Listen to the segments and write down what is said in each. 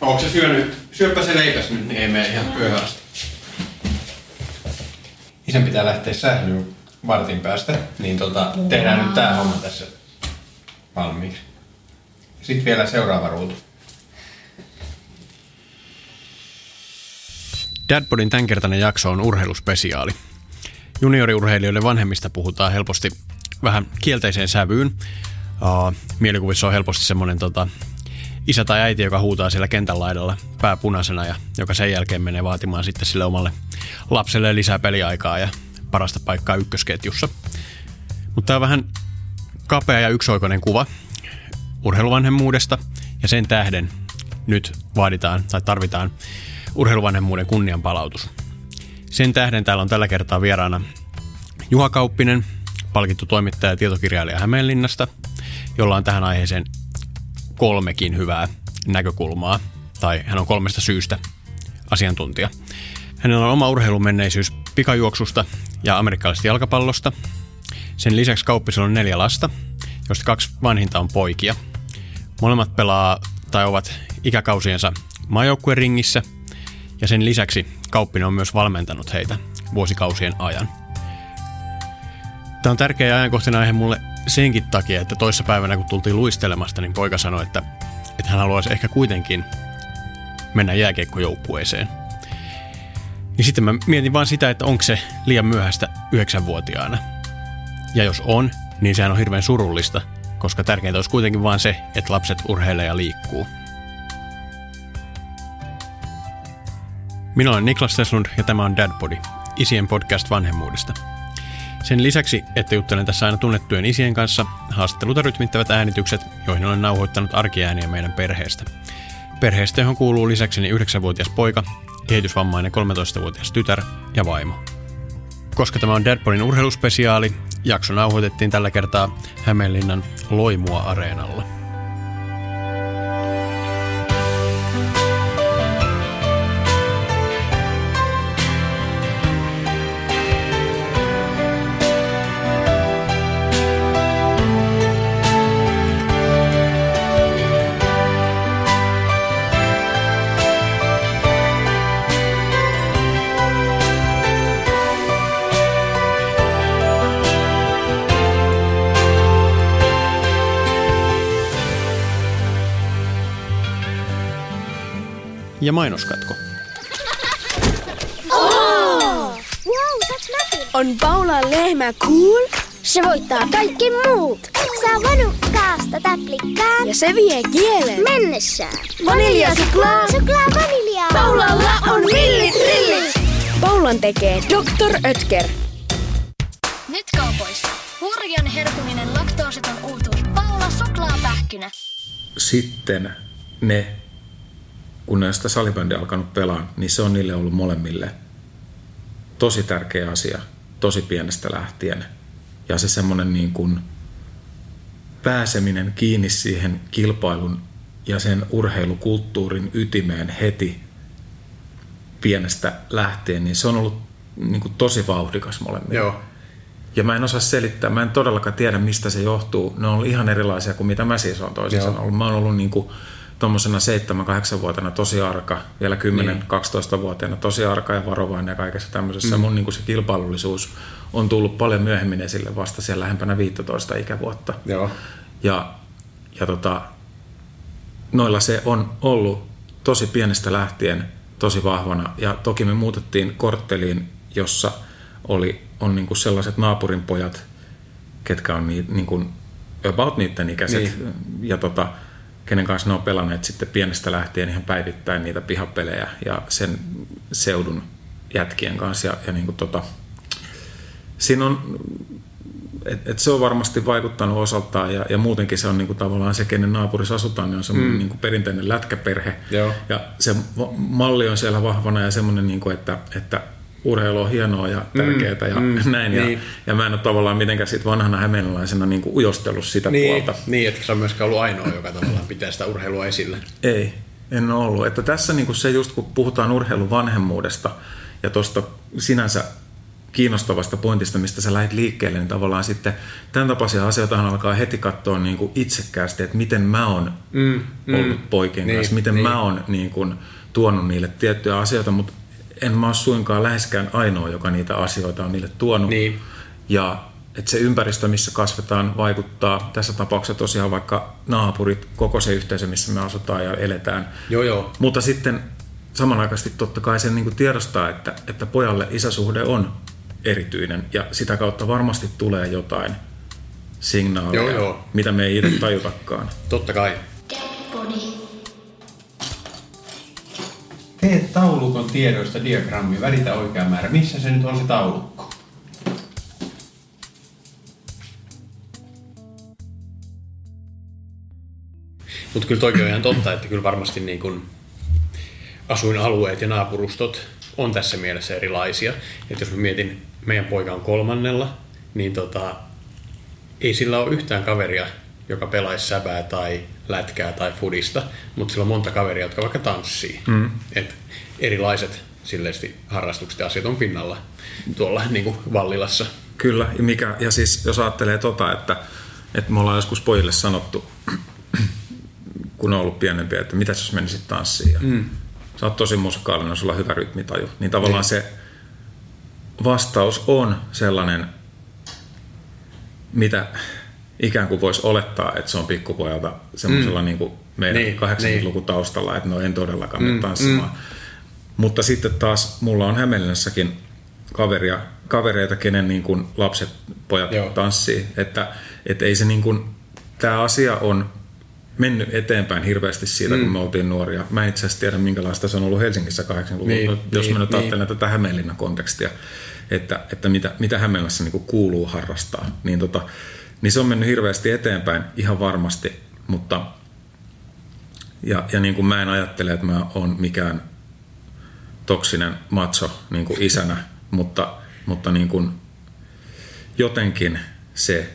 Onko se syönyt? Syöpä se leipäs nyt, niin ei mene ihan pyöhön asti. Isän pitää lähteä sählyyn vartin päästä, niin tota, tehdään nyt tää homma tässä valmiiksi. Sitten vielä seuraava ruutu. Dadpodin tämänkertainen jakso on urheiluspesiaali. Junioriurheilijoiden vanhemmista puhutaan helposti vähän kielteiseen sävyyn. Uh, mielikuvissa on helposti semmoinen tota, isä tai äiti, joka huutaa siellä kentän laidalla pää punaisena ja joka sen jälkeen menee vaatimaan sitten sille omalle lapselle lisää peliaikaa ja parasta paikkaa ykkösketjussa. Mutta tämä on vähän kapea ja yksioikoinen kuva urheiluvanhemmuudesta ja sen tähden nyt vaaditaan tai tarvitaan urheiluvanhemmuuden kunnianpalautus. Sen tähden täällä on tällä kertaa vieraana Juha Kauppinen, palkittu toimittaja ja tietokirjailija Hämeenlinnasta, jolla on tähän aiheeseen kolmekin hyvää näkökulmaa, tai hän on kolmesta syystä asiantuntija. Hänellä on oma urheilumenneisyys pikajuoksusta ja amerikkalaisesta jalkapallosta. Sen lisäksi Kauppisella on neljä lasta, joista kaksi vanhinta on poikia. Molemmat pelaa tai ovat ikäkausiensa maajoukkueringissä – ja sen lisäksi Kauppinen on myös valmentanut heitä vuosikausien ajan. Tämä on tärkeä ja ajankohtainen aihe mulle senkin takia, että toissa päivänä kun tultiin luistelemasta, niin poika sanoi, että, että hän haluaisi ehkä kuitenkin mennä jääkeikkojoukkueeseen. Niin sitten mä mietin vaan sitä, että onko se liian myöhäistä yhdeksänvuotiaana. Ja jos on, niin sehän on hirveän surullista, koska tärkeintä olisi kuitenkin vaan se, että lapset urheilee ja liikkuu. Minä olen Niklas Teslund ja tämä on Dadbody, isien podcast vanhemmuudesta. Sen lisäksi, että juttelen tässä aina tunnettujen isien kanssa, haastatteluta rytmittävät äänitykset, joihin olen nauhoittanut arkiääniä meidän perheestä. Perheestä, johon kuuluu lisäkseni 9-vuotias poika, kehitysvammainen 13-vuotias tytär ja vaimo. Koska tämä on Dadbodin urheiluspesiaali, jakso nauhoitettiin tällä kertaa Hämeenlinnan Loimua-areenalla. Ja mainoskatko. Oh! Wow, On Paula lehmä cool? Se voittaa kaikki muut. Saa vanukkaasta täplikkaan. Ja se vie kielen. Mennessään. Vanilja suklaa. Suklaa vaniljaa. Paulalla on millit rillit. Paulan tekee Dr. Ötker. Nyt kaupoissa. Hurjan herkuminen laktoositon uutuus. Paula suklaapähkinä. Sitten ne kun näistä salibändiä alkanut pelaa, niin se on niille ollut molemmille tosi tärkeä asia, tosi pienestä lähtien. Ja se semmoinen niin kuin pääseminen kiinni siihen kilpailun ja sen urheilukulttuurin ytimeen heti pienestä lähtien, niin se on ollut niin kuin tosi vauhdikas molemmille. Joo. Ja mä en osaa selittää, mä en todellakaan tiedä mistä se johtuu. Ne on ollut ihan erilaisia kuin mitä mä siis olen toisin sanoen. Mä oon ollut niin kuin tuommoisena 7-8-vuotiaana tosi arka, vielä 10-12-vuotiaana niin. tosi arka ja varovainen ja kaikessa tämmöisessä. Mm. Mun niin kuin se kilpailullisuus on tullut paljon myöhemmin esille vasta siellä lähempänä 15 ikävuotta. Joo. Ja, ja tota, noilla se on ollut tosi pienestä lähtien tosi vahvana. Ja toki me muutettiin kortteliin, jossa oli, on niin kuin sellaiset naapurinpojat, ketkä on niin, niin kuin about niiden ikäiset. Niin. Ja tota, kenen kanssa ne on pelanneet sitten pienestä lähtien ihan päivittäin niitä pihapelejä ja sen seudun jätkien kanssa. Ja, ja niin kuin tota, siinä on, et, et se on varmasti vaikuttanut osaltaan ja, ja muutenkin se on niin kuin tavallaan se, kenen naapurissa asutaan, niin on semmoinen mm. niin kuin perinteinen lätkäperhe. Joo. Ja se malli on siellä vahvana ja semmoinen, niin kuin, että, että urheilu on hienoa ja tärkeää mm, ja mm, näin. Niin. Ja, ja mä en ole tavallaan mitenkään sit vanhana hämeenlaisena niin kuin ujostellut sitä niin, puolta. Niin, että se on myöskään ollut ainoa, joka tavallaan pitää sitä urheilua esillä. Ei, en ole ollut. Että tässä niin kuin se just kun puhutaan urheilun vanhemmuudesta ja tuosta sinänsä kiinnostavasta pointista, mistä sä lähdet liikkeelle, niin tavallaan sitten tämän tapaisia asioita alkaa heti katsoa niin kuin itsekkäästi, että miten mä oon mm, mm, ollut poikien niin, kanssa, miten niin. mä oon niin kuin tuonut niille tiettyjä asioita, mutta en mä ole suinkaan läheskään ainoa, joka niitä asioita on niille tuonut. Niin. Ja että se ympäristö, missä kasvetaan, vaikuttaa tässä tapauksessa tosiaan vaikka naapurit, koko se yhteisö, missä me asutaan ja eletään. Joo, joo. Mutta sitten samanaikaisesti totta kai sen niin kuin tiedostaa, että, että pojalle isäsuhde on erityinen ja sitä kautta varmasti tulee jotain signaaleja, Joo, joo. mitä me ei itse tajutakaan. Totta kai. Tee taulukon tiedoista diagrammi, välitä oikea määrä. Missä se nyt on se taulukko? Mutta kyllä toikin on ihan totta, että kyllä varmasti niin kun asuinalueet ja naapurustot on tässä mielessä erilaisia. Että jos mä mietin, meidän poika on kolmannella, niin tota, ei sillä ole yhtään kaveria, joka pelaisi säbää tai lätkää tai fudista, mutta sillä on monta kaveria, jotka vaikka tanssii. Mm. Et erilaiset silleesti harrastukset ja asiat on pinnalla tuolla niin kuin Vallilassa. Kyllä, ja, mikä, ja siis jos ajattelee tota, että, että me ollaan joskus pojille sanottu, kun on ollut pienempiä, että mitä jos menisit tanssiin. Ja mm. Sä oot tosi musikaalinen, sulla on hyvä rytmitaju. Niin tavallaan niin. se vastaus on sellainen, mitä ikään kuin voisi olettaa, että se on pikkupojalta semmoisella mm. niin kuin meidän niin, 80-luvun niin. taustalla, että no en todellakaan mene mm, tanssimaan. Mm. Mutta sitten taas mulla on Hämeenlinnassakin kaveria, kavereita, kenen niin kuin lapset, pojat Joo. tanssii. Että, että ei se niin kuin, tämä asia on mennyt eteenpäin hirveästi siitä, mm. kun me oltiin nuoria. Mä en itse asiassa tiedä, minkälaista se on ollut Helsingissä 80-luvulla, niin, jos niin, mä nyt niin. ajattelen tätä Hämeenlinnan kontekstia, että, että mitä, mitä Hämeenlässä niin kuuluu harrastaa, niin, tota, niin se on mennyt hirveästi eteenpäin ihan varmasti, mutta ja, ja niin kuin mä en ajattele, että mä oon mikään toksinen macho niin kuin isänä, mutta, mutta niin kuin jotenkin se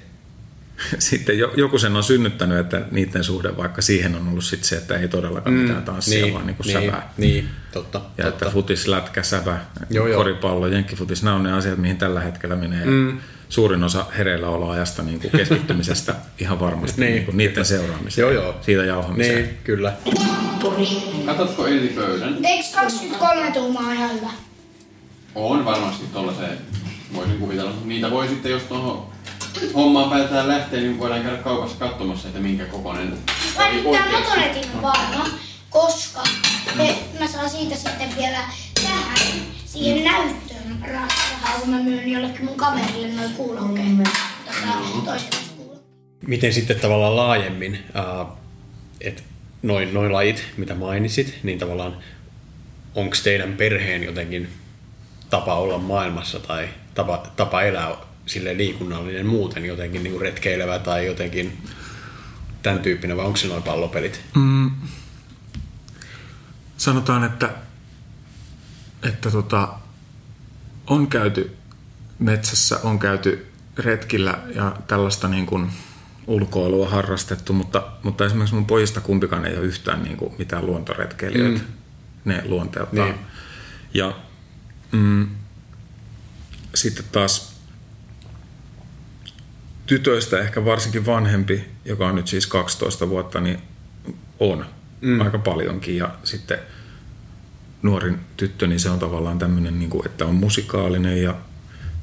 sitten joku sen on synnyttänyt, että niiden suhde vaikka siihen on ollut sitten se, että ei todellakaan mm, mitään tanssia, niin, vaan niin kuin niin, sävää. Niin, totta. Ja totta. että futis, lätkä, sävä, joo, koripallo, jenkkifutis, nämä on ne asiat, mihin tällä hetkellä menee mm. Suurin osa hereilläoloajasta niin kuin keskittymisestä ihan varmasti niin, niin kuin niiden seuraamiseen. Joo, joo. Siitä jauhamiseen. Niin, kyllä. Katsotko Elli pöydän? Eikö 23 tuumaa ihan hyvä? On varmasti tuollaiseen, voisin kuvitella. Niitä voi sitten, jos tuohon hommaan päätetään lähteä, niin voidaan käydä kaupassa katsomassa, että minkä kokoinen Mä nyt tää motoretin on varma, koska me, mä saan siitä sitten vielä tähän siihen näyttöön rahaa, kun mä myyn jollekin mun kaverille noin kuulokkeet. Tota, Miten sitten tavallaan laajemmin, äh, että noin, noin lajit, mitä mainitsit, niin tavallaan onko teidän perheen jotenkin tapa olla maailmassa tai tapa, tapa elää sille liikunnallinen muuten jotenkin niin kuin retkeilevä tai jotenkin tämän tyyppinen, vai onko se noin pallopelit? Mm, sanotaan, että, että tota, on käyty metsässä, on käyty retkillä ja tällaista niin kuin ulkoilua harrastettu, mutta, mutta esimerkiksi mun pojista kumpikaan ei ole yhtään niin kuin mitään luontoretkeilijöitä, mm. ne luonteeltaan. Niin. Ja mm, sitten taas tytöistä ehkä varsinkin vanhempi, joka on nyt siis 12 vuotta, niin on mm. aika paljonkin. Ja sitten nuorin tyttö, niin se on tavallaan tämmöinen, niin kuin, että on musikaalinen ja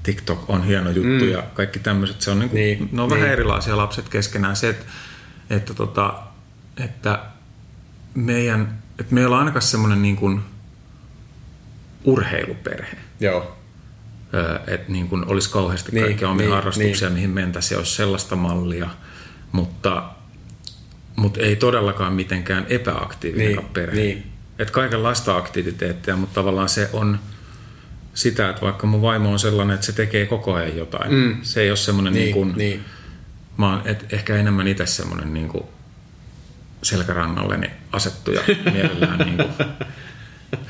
TikTok on hieno juttu mm. ja kaikki tämmöiset. Se on niin kuin, niin, ne on niin. vähän erilaisia lapset keskenään. Se, että, että, tota, että meidän, että meillä on ainakaan semmoinen niin kuin urheiluperhe. Joo että niin kuin olisi kauheasti niin, kaikkia omia niin, harrastuksia, niin. mihin mentäisiin olisi sellaista mallia, mutta, mutta ei todellakaan mitenkään epäaktiivinen niin, perhe. Niin. Että kaikenlaista aktiviteettia, mutta tavallaan se on sitä, että vaikka mun vaimo on sellainen, että se tekee koko ajan jotain. Mm. Se ei ole semmoinen niin, niin kuin, niin. mä oon et, ehkä enemmän itse semmoinen niin kuin selkärangalleni asettuja mielellään niin kuin,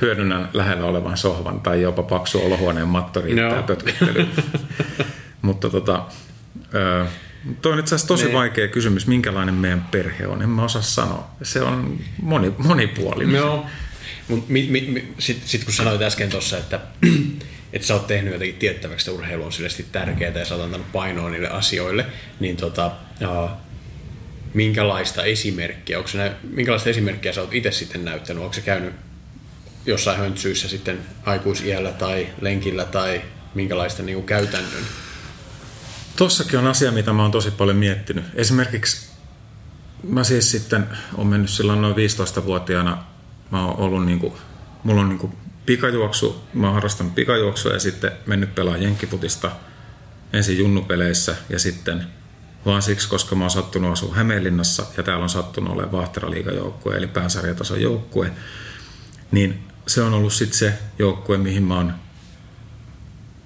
hyödynnän lähellä olevan sohvan tai jopa paksu olohuoneen matto riittää no. pötkyttelyyn. Mutta tota, Tuo on itse asiassa tosi ne. vaikea kysymys, minkälainen meidän perhe on. En mä osaa sanoa. Se on moni, monipuolinen. Joo, mutta mi, mi, mi, sitten sit kun sanoit äsken tuossa, että että sä oot tehnyt jotenkin tiettäväksi, että urheilu on sille tärkeää ja sä oot antanut painoa niille asioille, niin tota, uh, minkälaista esimerkkiä, onko nä, minkälaista esimerkkiä sä oot itse sitten näyttänyt, onko se käynyt jossain höntsyissä sitten aikuisiällä tai lenkillä tai minkälaista niin kuin käytännön? Tossakin on asia, mitä mä oon tosi paljon miettinyt. Esimerkiksi mä siis sitten on mennyt silloin noin 15-vuotiaana, mä oon ollut niin kuin, mulla on niin kuin pikajuoksu, mä oon harrastanut pikajuoksua ja sitten mennyt pelaa jenkkifutista ensin junnupeleissä ja sitten vaan siksi, koska mä oon sattunut asua Hämeenlinnassa ja täällä on sattunut olemaan Vahteraliigajoukkue eli pääsarjatason joukkue, niin se on ollut sitten se joukkue, mihin mä oon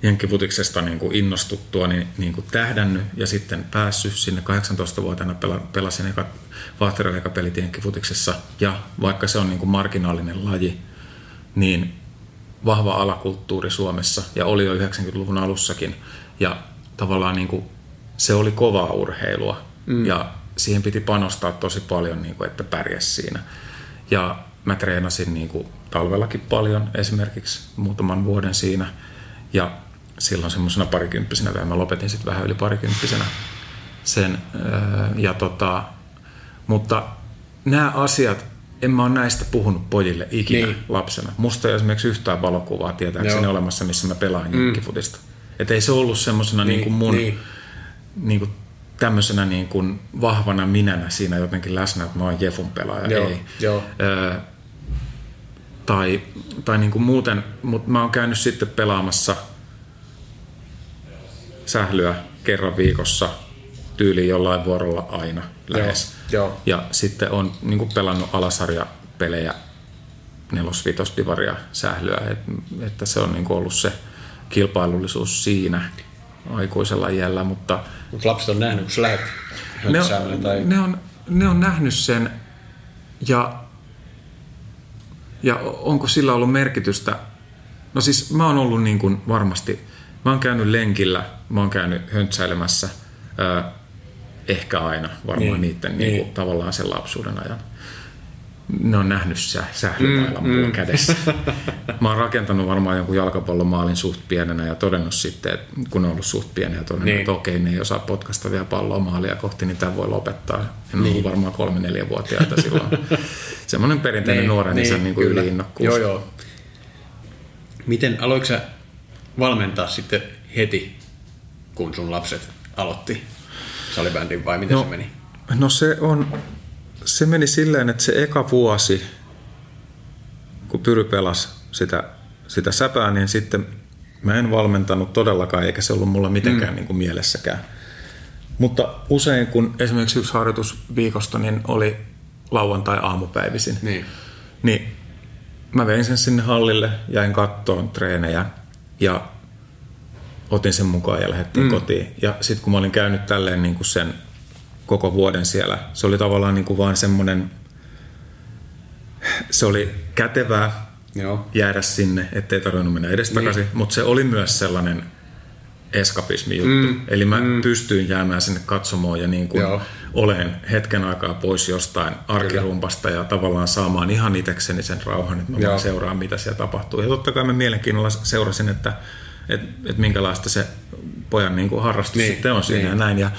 jenkkifutiksesta niin kuin innostuttua niin, niin kuin tähdännyt ja sitten päässyt sinne 18-vuotiaana pela, pelasin eka Vahteraliigapelit jenkkifutiksessa ja vaikka se on niin kuin marginaalinen laji, niin vahva alakulttuuri Suomessa ja oli jo 90-luvun alussakin ja tavallaan niin kuin se oli kovaa urheilua mm. ja siihen piti panostaa tosi paljon, niin kuin, että pärjäs siinä. Ja mä treenasin niin kuin, talvellakin paljon esimerkiksi muutaman vuoden siinä ja silloin semmoisena parikymppisenä vielä mä lopetin sitten vähän yli parikymppisenä sen. Ja tota, mutta nämä asiat, en mä ole näistä puhunut pojille ikinä niin. lapsena. Musta ei esimerkiksi yhtään valokuvaa tietääkseni Joo. olemassa, missä mä pelaan mm. jenkkifutista. Että ei se ollut semmoisena niin, niin mun niin. Niin kuin tämmöisenä niin kuin vahvana minänä siinä jotenkin läsnä, että mä oon Jefun pelaaja. Joo. Ei. Joo. Ö, tai tai niin kuin muuten, mutta mä oon käynyt sitten pelaamassa sählyä kerran viikossa tyyliin jollain vuorolla aina lähes. Joo, Ja sitten on niin kuin pelannut alasarjapelejä nelos divaria sählyä, et, että se on niin kuin ollut se kilpailullisuus siinä aikuisella iällä, mutta... Mutta lapset on nähnyt, kun sä lähdet ne on, tai... ne, on, ne on nähnyt sen ja, ja onko sillä ollut merkitystä? No siis mä oon ollut niin kuin varmasti, mä oon käynyt lenkillä, mä oon käynyt höntsäilemässä, ehkä aina varmaan niin, niiden niin. Niin kuin, tavallaan sen lapsuuden ajan. Ne on nähnyt sä, sählymailla mm, mulla mm. kädessä. Mä oon rakentanut varmaan jonkun jalkapallomaalin suht pienenä ja todennut sitten, että kun on ollut suht pieniä, todennut, niin. että okei, ne ei osaa potkasta vielä palloa maalia kohti, niin tämä voi lopettaa. En niin. ollut varmaan kolme-neljä vuotiaita silloin. Semmoinen perinteinen niin, nuoren niin, isän niin kuin yliinnokkuus. Joo, joo. Miten aloitko sä valmentaa sitten heti, kun sun lapset aloitti salibändin vai miten no, se meni? No se on, se meni silleen, että se eka vuosi, kun Pyry pelasi sitä, sitä säpää, niin sitten mä en valmentanut todellakaan, eikä se ollut mulla mitenkään mm. niin kuin mielessäkään. Mutta usein, kun esimerkiksi yksi harjoitus viikosta niin oli lauantai-aamupäivisin, niin. niin mä vein sen sinne hallille, jäin kattoon treenejä ja otin sen mukaan ja lähdettiin mm. kotiin. Ja sitten kun mä olin käynyt tälleen niin kuin sen koko vuoden siellä, se oli tavallaan niin kuin vaan semmoinen, se oli kätevää Joo. jäädä sinne, ettei tarvinnut mennä edestakaisin, niin. mutta se oli myös sellainen eskapismi juttu. Mm. Eli mä mm. pystyin jäämään sinne katsomoon ja niin kuin olen hetken aikaa pois jostain arkirumpasta Kyllä. ja tavallaan saamaan ihan itsekseni sen rauhan, että mä Joo. vaan seuraan, mitä siellä tapahtuu. Ja totta kai mä mielenkiinnolla seurasin, että että et minkälaista se pojan niin kuin harrastus niin, sitten on siinä niin. ja näin. Ja,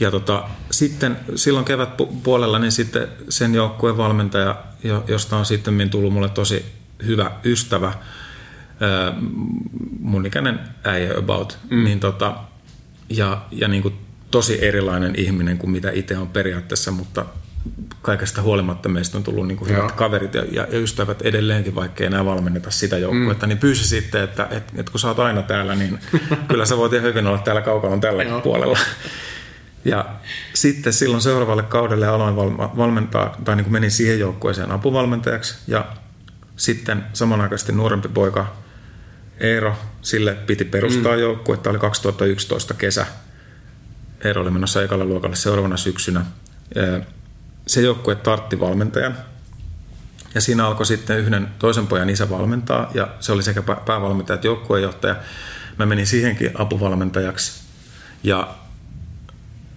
ja tota, sitten silloin kevätpuolella niin sitten sen joukkueen valmentaja, josta on sitten tullut mulle tosi hyvä ystävä, mun ikäinen äijä about, mm. niin tota, ja, ja niin kuin tosi erilainen ihminen kuin mitä itse on periaatteessa, mutta kaikesta huolimatta meistä on tullut niin kuin hyvät kaverit ja, ja, ystävät edelleenkin, vaikka ei enää valmenneta sitä joukkuetta, mm. niin pyysi sitten, että, että, että kun sä oot aina täällä, niin kyllä sä voit ihan hyvin olla täällä kaukalon tälläkin puolella. Ja sitten silloin seuraavalle kaudelle aloin valmentaa, tai niin kuin menin siihen joukkueeseen apuvalmentajaksi, ja sitten samanaikaisesti nuorempi poika Eero, sille piti perustaa mm. joukkue, että oli 2011 kesä. Eero oli menossa ekalla luokalle seuraavana syksynä se joukkue tartti valmentajan. Ja siinä alkoi sitten yhden toisen pojan isä valmentaa, ja se oli sekä päävalmentaja että joukkueenjohtaja. Mä menin siihenkin apuvalmentajaksi. Ja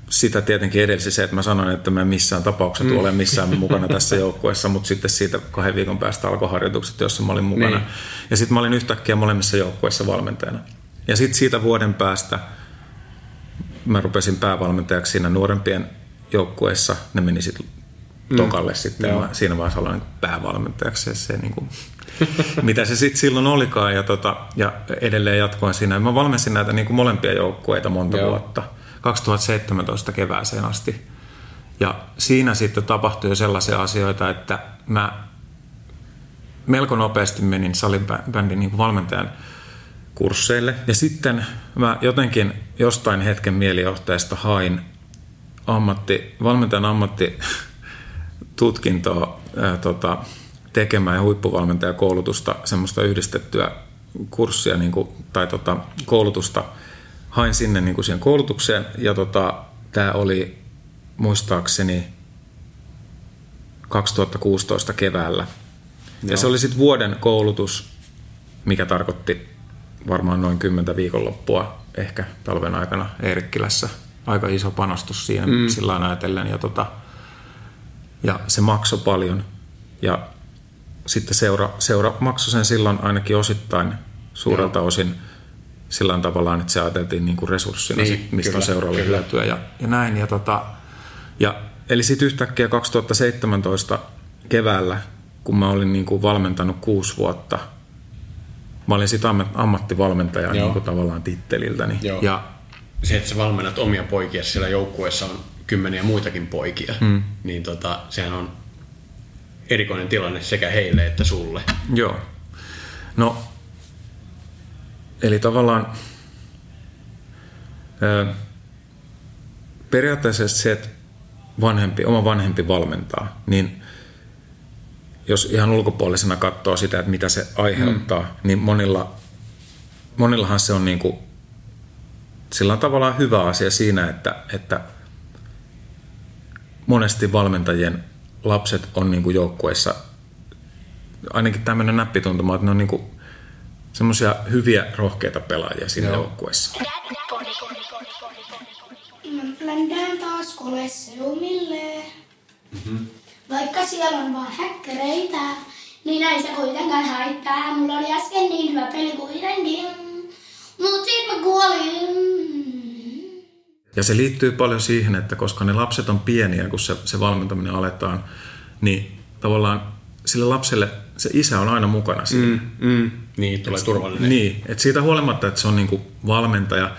sitä tietenkin edelsi se, että mä sanoin, että mä missään tapauksessa mm. ole missään mukana tässä joukkueessa, mutta sitten siitä kahden viikon päästä alkoi harjoitukset, joissa mä olin mukana. Niin. Ja sitten mä olin yhtäkkiä molemmissa joukkueissa valmentajana. Ja sitten siitä vuoden päästä mä rupesin päävalmentajaksi siinä nuorempien joukkueessa. Ne meni sitten mm. tokalle sitten. Mä siinä vaiheessa aloin päävalmentajaksi. Ja se, niin kuin, mitä se sitten silloin olikaan. Ja, tota, ja edelleen jatkoin siinä. Mä valmensin näitä niin kuin molempia joukkueita monta Joo. vuotta. 2017 kevääseen asti. Ja siinä sitten tapahtui jo sellaisia asioita, että mä melko nopeasti menin salibändin niin valmentajan kursseille. Ja sitten mä jotenkin jostain hetken mielijohteesta hain ammatti, valmentajan ammattitutkintoa ää, tota, tekemään huippuvalmentajakoulutusta, semmoista yhdistettyä kurssia niin kuin, tai tota, koulutusta. Hain sinne niin kuin siihen koulutukseen ja tota, tämä oli muistaakseni 2016 keväällä. Joo. Ja se oli sitten vuoden koulutus, mikä tarkoitti varmaan noin kymmentä viikonloppua ehkä talven aikana Eerikkilässä. Aika iso panostus siihen mm. sillä ajatellen. Ja, tota, ja se maksoi paljon. Ja sitten seura, seura maksoi sen silloin ainakin osittain suurelta Joo. osin sillä tavalla, että se ajateltiin niin kuin resurssina, niin, sit, mistä kyllä, seuraavalle kyllä. hyötyä ja, ja näin. Ja tota, ja, eli sitten yhtäkkiä 2017 keväällä, kun mä olin niin kuin valmentanut kuusi vuotta – mä olin sitten ammattivalmentaja niin kuin tavallaan titteliltäni. Joo. Ja se, että sä valmennat omia poikia, siellä joukkueessa on kymmeniä muitakin poikia, mm. niin tota, sehän on erikoinen tilanne sekä heille että sulle. Joo. No, eli tavallaan ö, periaatteessa se, että vanhempi, oma vanhempi valmentaa, niin jos ihan ulkopuolisena katsoo sitä, että mitä se aiheuttaa, mm. niin monilla, monillahan se on niin kuin, sillä on tavallaan hyvä asia siinä, että, että monesti valmentajien lapset on niin kuin joukkueissa, ainakin tämmöinen näppituntuma, että ne on niin kuin semmoisia hyviä, rohkeita pelaajia siinä joukkueessa. Mennään taas kolesseumille. Mm-hmm. Vaikka siellä on vaan häkkäreitä, niin näin se kuitenkaan haittaa. Mulla oli äsken niin hyvä peli kuitenkin. Mut sit mä kuolin. Ja se liittyy paljon siihen, että koska ne lapset on pieniä, kun se, se valmentaminen aletaan, niin tavallaan sille lapselle se isä on aina mukana siinä. Mm, mm. Niin, tulee turvallinen. Niin, että siitä huolimatta, että se on niinku valmentaja,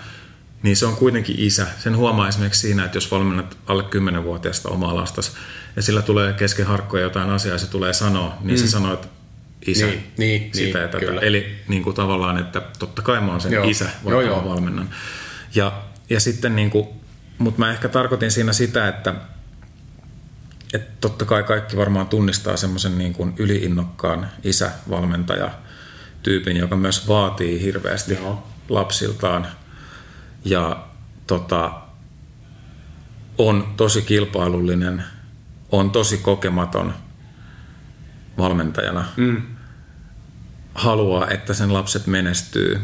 niin se on kuitenkin isä. Sen huomaa esimerkiksi siinä, että jos valmennat alle 10-vuotiaasta omaa lastas, ja sillä tulee kesken harkkoja jotain asiaa ja se tulee sanoa, niin mm. se sanoo, että isä niin, niin, sitä niin, ja tätä. Kyllä. Eli niin kuin tavallaan, että totta kai mä oon sen joo. isä, vaikka joo, joo. valmennan. Ja, ja sitten niin kuin, mutta mä ehkä tarkoitin siinä sitä, että, että totta kai kaikki varmaan tunnistaa semmoisen niin kuin yliinnokkaan isävalmentaja tyypin, joka myös vaatii hirveästi joo. lapsiltaan ja tota, on tosi kilpailullinen – on tosi kokematon valmentajana. Mm. Haluaa, että sen lapset menestyy.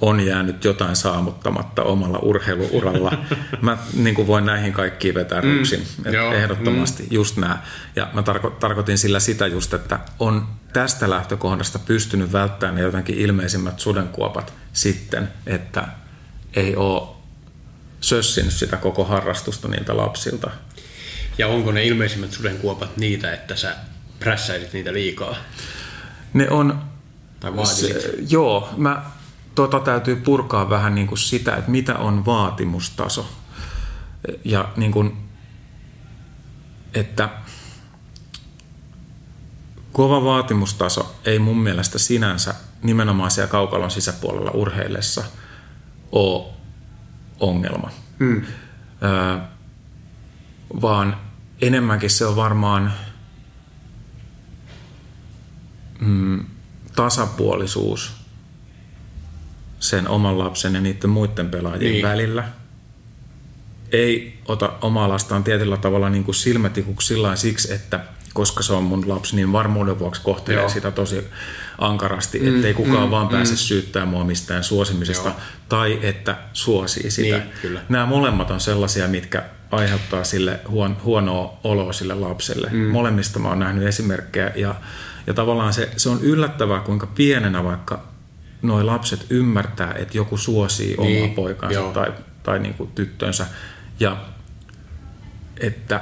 On jäänyt jotain saamuttamatta omalla urheiluuralla. Mä niin kuin voin näihin kaikkiin vetää mm. ruksin. Joo. Ehdottomasti mm. just nämä. Ja mä tarko- tarkoitin sillä sitä just, että on tästä lähtökohdasta pystynyt välttämään ne jotenkin ilmeisimmät sudenkuopat sitten, että ei ole sössinyt sitä koko harrastusta niiltä lapsilta. Ja onko ne ilmeisimmät sudenkuopat niitä, että sä prässäilit niitä liikaa? Ne on... Tai Se, joo, mä tota täytyy purkaa vähän niin kuin sitä, että mitä on vaatimustaso. Ja niin kuin, että kova vaatimustaso ei mun mielestä sinänsä nimenomaan siellä kaukalon sisäpuolella urheillessa ole ongelma. Mm. Öö, vaan enemmänkin se on varmaan mm, tasapuolisuus sen oman lapsen ja niiden muiden pelaajien niin. välillä. Ei ota omaa lastaan tietyllä tavalla niin kuin silmätikuksi siksi, että koska se on mun lapsi, niin varmuuden vuoksi kohtelee Joo. sitä tosi ankarasti, mm, ettei kukaan mm, vaan pääse mm. syyttämään mua mistään suosimisesta Joo. tai että suosii sitä. Niin, kyllä. Nämä molemmat on sellaisia, mitkä aiheuttaa sille huon, huonoa oloa sille lapselle. Mm. Molemmista mä oon nähnyt esimerkkejä ja, ja tavallaan se, se on yllättävää, kuinka pienenä vaikka noi lapset ymmärtää, että joku suosii omaa Niin, poikansa joo. tai, tai niin kuin tyttönsä. Ja että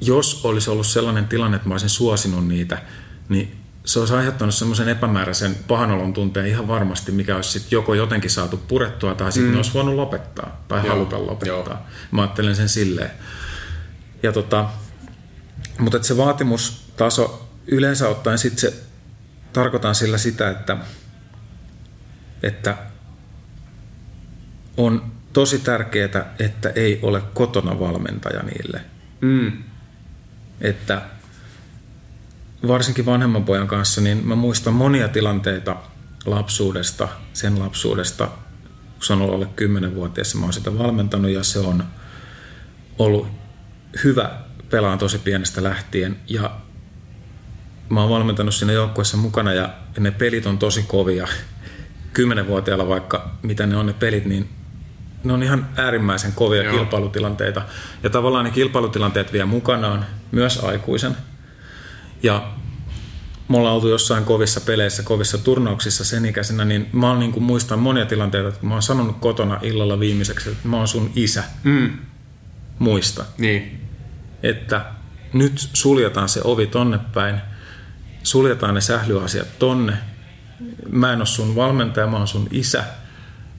jos olisi ollut sellainen tilanne, että mä olisin suosinut niitä, niin se olisi aiheuttanut semmoisen epämääräisen pahanolon tunteen ihan varmasti, mikä olisi sitten joko jotenkin saatu purettua tai sitten mm. olisi voinut lopettaa tai Joo, haluta lopettaa. joo. Mä ajattelen sen silleen. Ja tota, mutta se vaatimustaso yleensä ottaen sitten se tarkoitan sillä sitä, että, että on tosi tärkeää, että ei ole kotona valmentaja niille. Mm. Että varsinkin vanhemman pojan kanssa, niin mä muistan monia tilanteita lapsuudesta, sen lapsuudesta, kun se on ollut alle 10-vuotias, mä oon sitä valmentanut ja se on ollut hyvä pelaan tosi pienestä lähtien ja mä oon valmentanut siinä joukkueessa mukana ja ne pelit on tosi kovia. 10-vuotiaalla vaikka mitä ne on ne pelit, niin ne on ihan äärimmäisen kovia Joo. Kilpailutilanteita. Ja tavallaan ne kilpailutilanteet vie mukanaan myös aikuisen. Ja me ollaan oltu jossain kovissa peleissä, kovissa turnauksissa sen ikäisenä, niin mä oon niin kuin muistan monia tilanteita, että mä oon sanonut kotona illalla viimeiseksi, että mä oon sun isä. Mm. Muista Niin. että nyt suljetaan se ovi tonne päin, suljetaan ne sählyasiat tonne. Mä en ole sun valmentaja, mä oon sun isä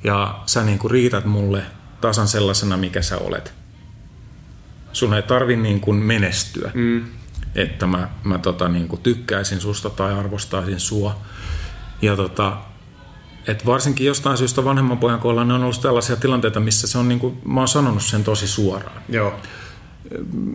ja sä niin kuin riität mulle tasan sellaisena, mikä sä olet. Sun ei tarvi niin kuin menestyä, mm. että mä, mä tota niin kuin tykkäisin susta tai arvostaisin sua. Ja tota, et varsinkin jostain syystä vanhemman pojan kohdalla ne on ollut tällaisia tilanteita, missä se on niin kuin, mä oon sanonut sen tosi suoraan Joo.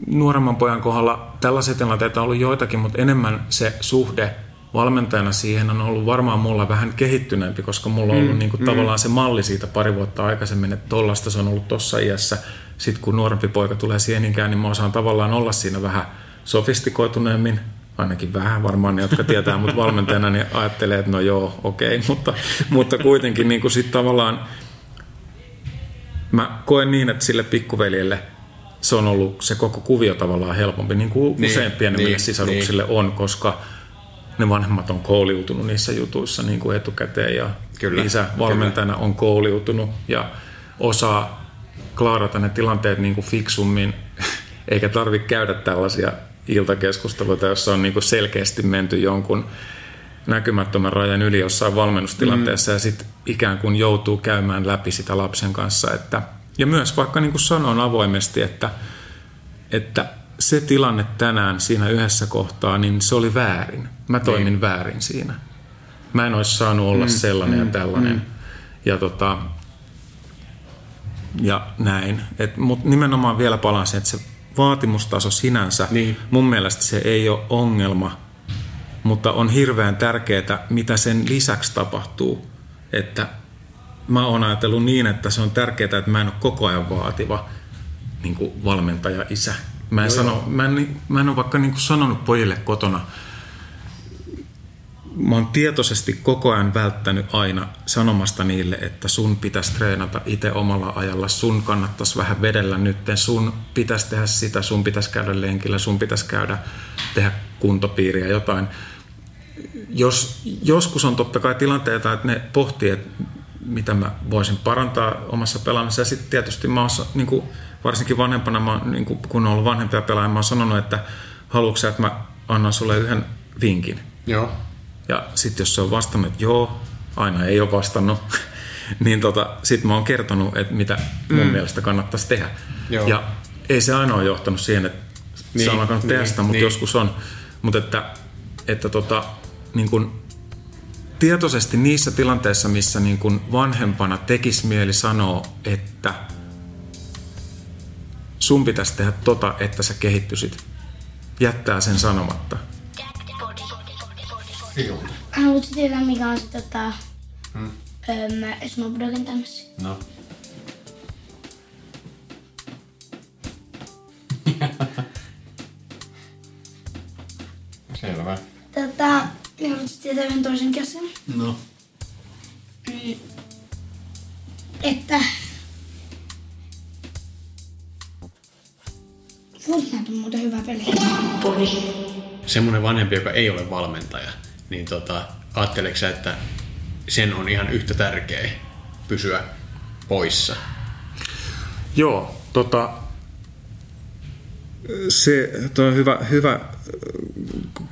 nuoremman pojan kohdalla tällaisia tilanteita on ollut joitakin, mutta enemmän se suhde valmentajana siihen on ollut varmaan mulla vähän kehittyneempi, koska mulla on ollut mm, niin kuin mm. tavallaan se malli siitä pari vuotta aikaisemmin, että tollasta se on ollut tossa iässä. Sitten kun nuorempi poika tulee siihen ikään, niin mä osaan tavallaan olla siinä vähän sofistikoituneemmin, ainakin vähän varmaan ne, jotka tietää mut valmentajana, niin ajattelee, että no joo, okei, okay, mutta, mutta kuitenkin niin kuin sit tavallaan mä koen niin, että sille pikkuveljelle se on ollut se koko kuvio tavallaan helpompi, niin kuin Niin, usein pienemmille niin, sisaruksille on, koska ne vanhemmat on kouluutunut niissä jutuissa niin kuin etukäteen ja Kyllä, isä valmentajana on kouluutunut ja osaa klaarata ne tilanteet niin kuin fiksummin, eikä tarvitse käydä tällaisia iltakeskusteluita, jossa on niin kuin selkeästi menty jonkun näkymättömän rajan yli jossain valmennustilanteessa mm. ja sitten ikään kuin joutuu käymään läpi sitä lapsen kanssa. Että, ja myös vaikka niin kuin sanon avoimesti, että, että se tilanne tänään siinä yhdessä kohtaa, niin se oli väärin. Mä toimin niin. väärin siinä. Mä en olisi saanut olla mm. sellainen mm. ja tällainen. Mm. Ja, tota, ja näin. Mutta nimenomaan vielä palaan siihen, että se vaatimustaso sinänsä, Niin. mun mielestä se ei ole ongelma, mutta on hirveän tärkeää, mitä sen lisäksi tapahtuu. Että mä oon ajatellut niin, että se on tärkeää, että mä en ole koko ajan vaativa niin kuin valmentaja, isä. Mä en, Joo, sano, joo. mä en, mä en ole vaikka niin kuin sanonut pojille kotona, mä oon tietoisesti koko ajan välttänyt aina sanomasta niille, että sun pitäisi treenata itse omalla ajalla, sun kannattaisi vähän vedellä nyt, sun pitäisi tehdä sitä, sun pitäisi käydä lenkillä, sun pitäisi käydä tehdä kuntopiiriä, jotain. Jos, joskus on totta kai tilanteita, että ne pohtii, että mitä mä voisin parantaa omassa pelaamisessa. Ja sitten tietysti mä oon, niin kuin, varsinkin vanhempana, mä, niin kuin, kun on ollut vanhempia pelaajia, mä oon sanonut, että haluatko että mä annan sulle yhden vinkin. Joo. Ja sitten jos se on vastannut, että joo, aina ei ole vastannut, niin tota, sitten mä oon kertonut, että mitä mun mm. mielestä kannattaisi tehdä. Joo. Ja ei se aina ole johtanut siihen, että niin, se on alkanut tehdä niin, sitä, mutta niin. joskus on. Mutta että, että tota, niin kun tietoisesti niissä tilanteissa, missä niin kun vanhempana tekisi mieli sanoa, että sun pitäisi tehdä tota, että sä kehittyisit, jättää sen sanomatta. Haluatko tietää, mikä on se tota, hmm. öö, tämmössä? No. Selvä. Tota, haluaisit tietää yhden toisen asian. No. Niin, että Fortnite on muuten hyvä peli. Semmoinen vanhempi, joka ei ole valmentaja, niin tota, ajatteleeko sä, että sen on ihan yhtä tärkeä pysyä poissa? Joo, tota, se toi on hyvä, hyvä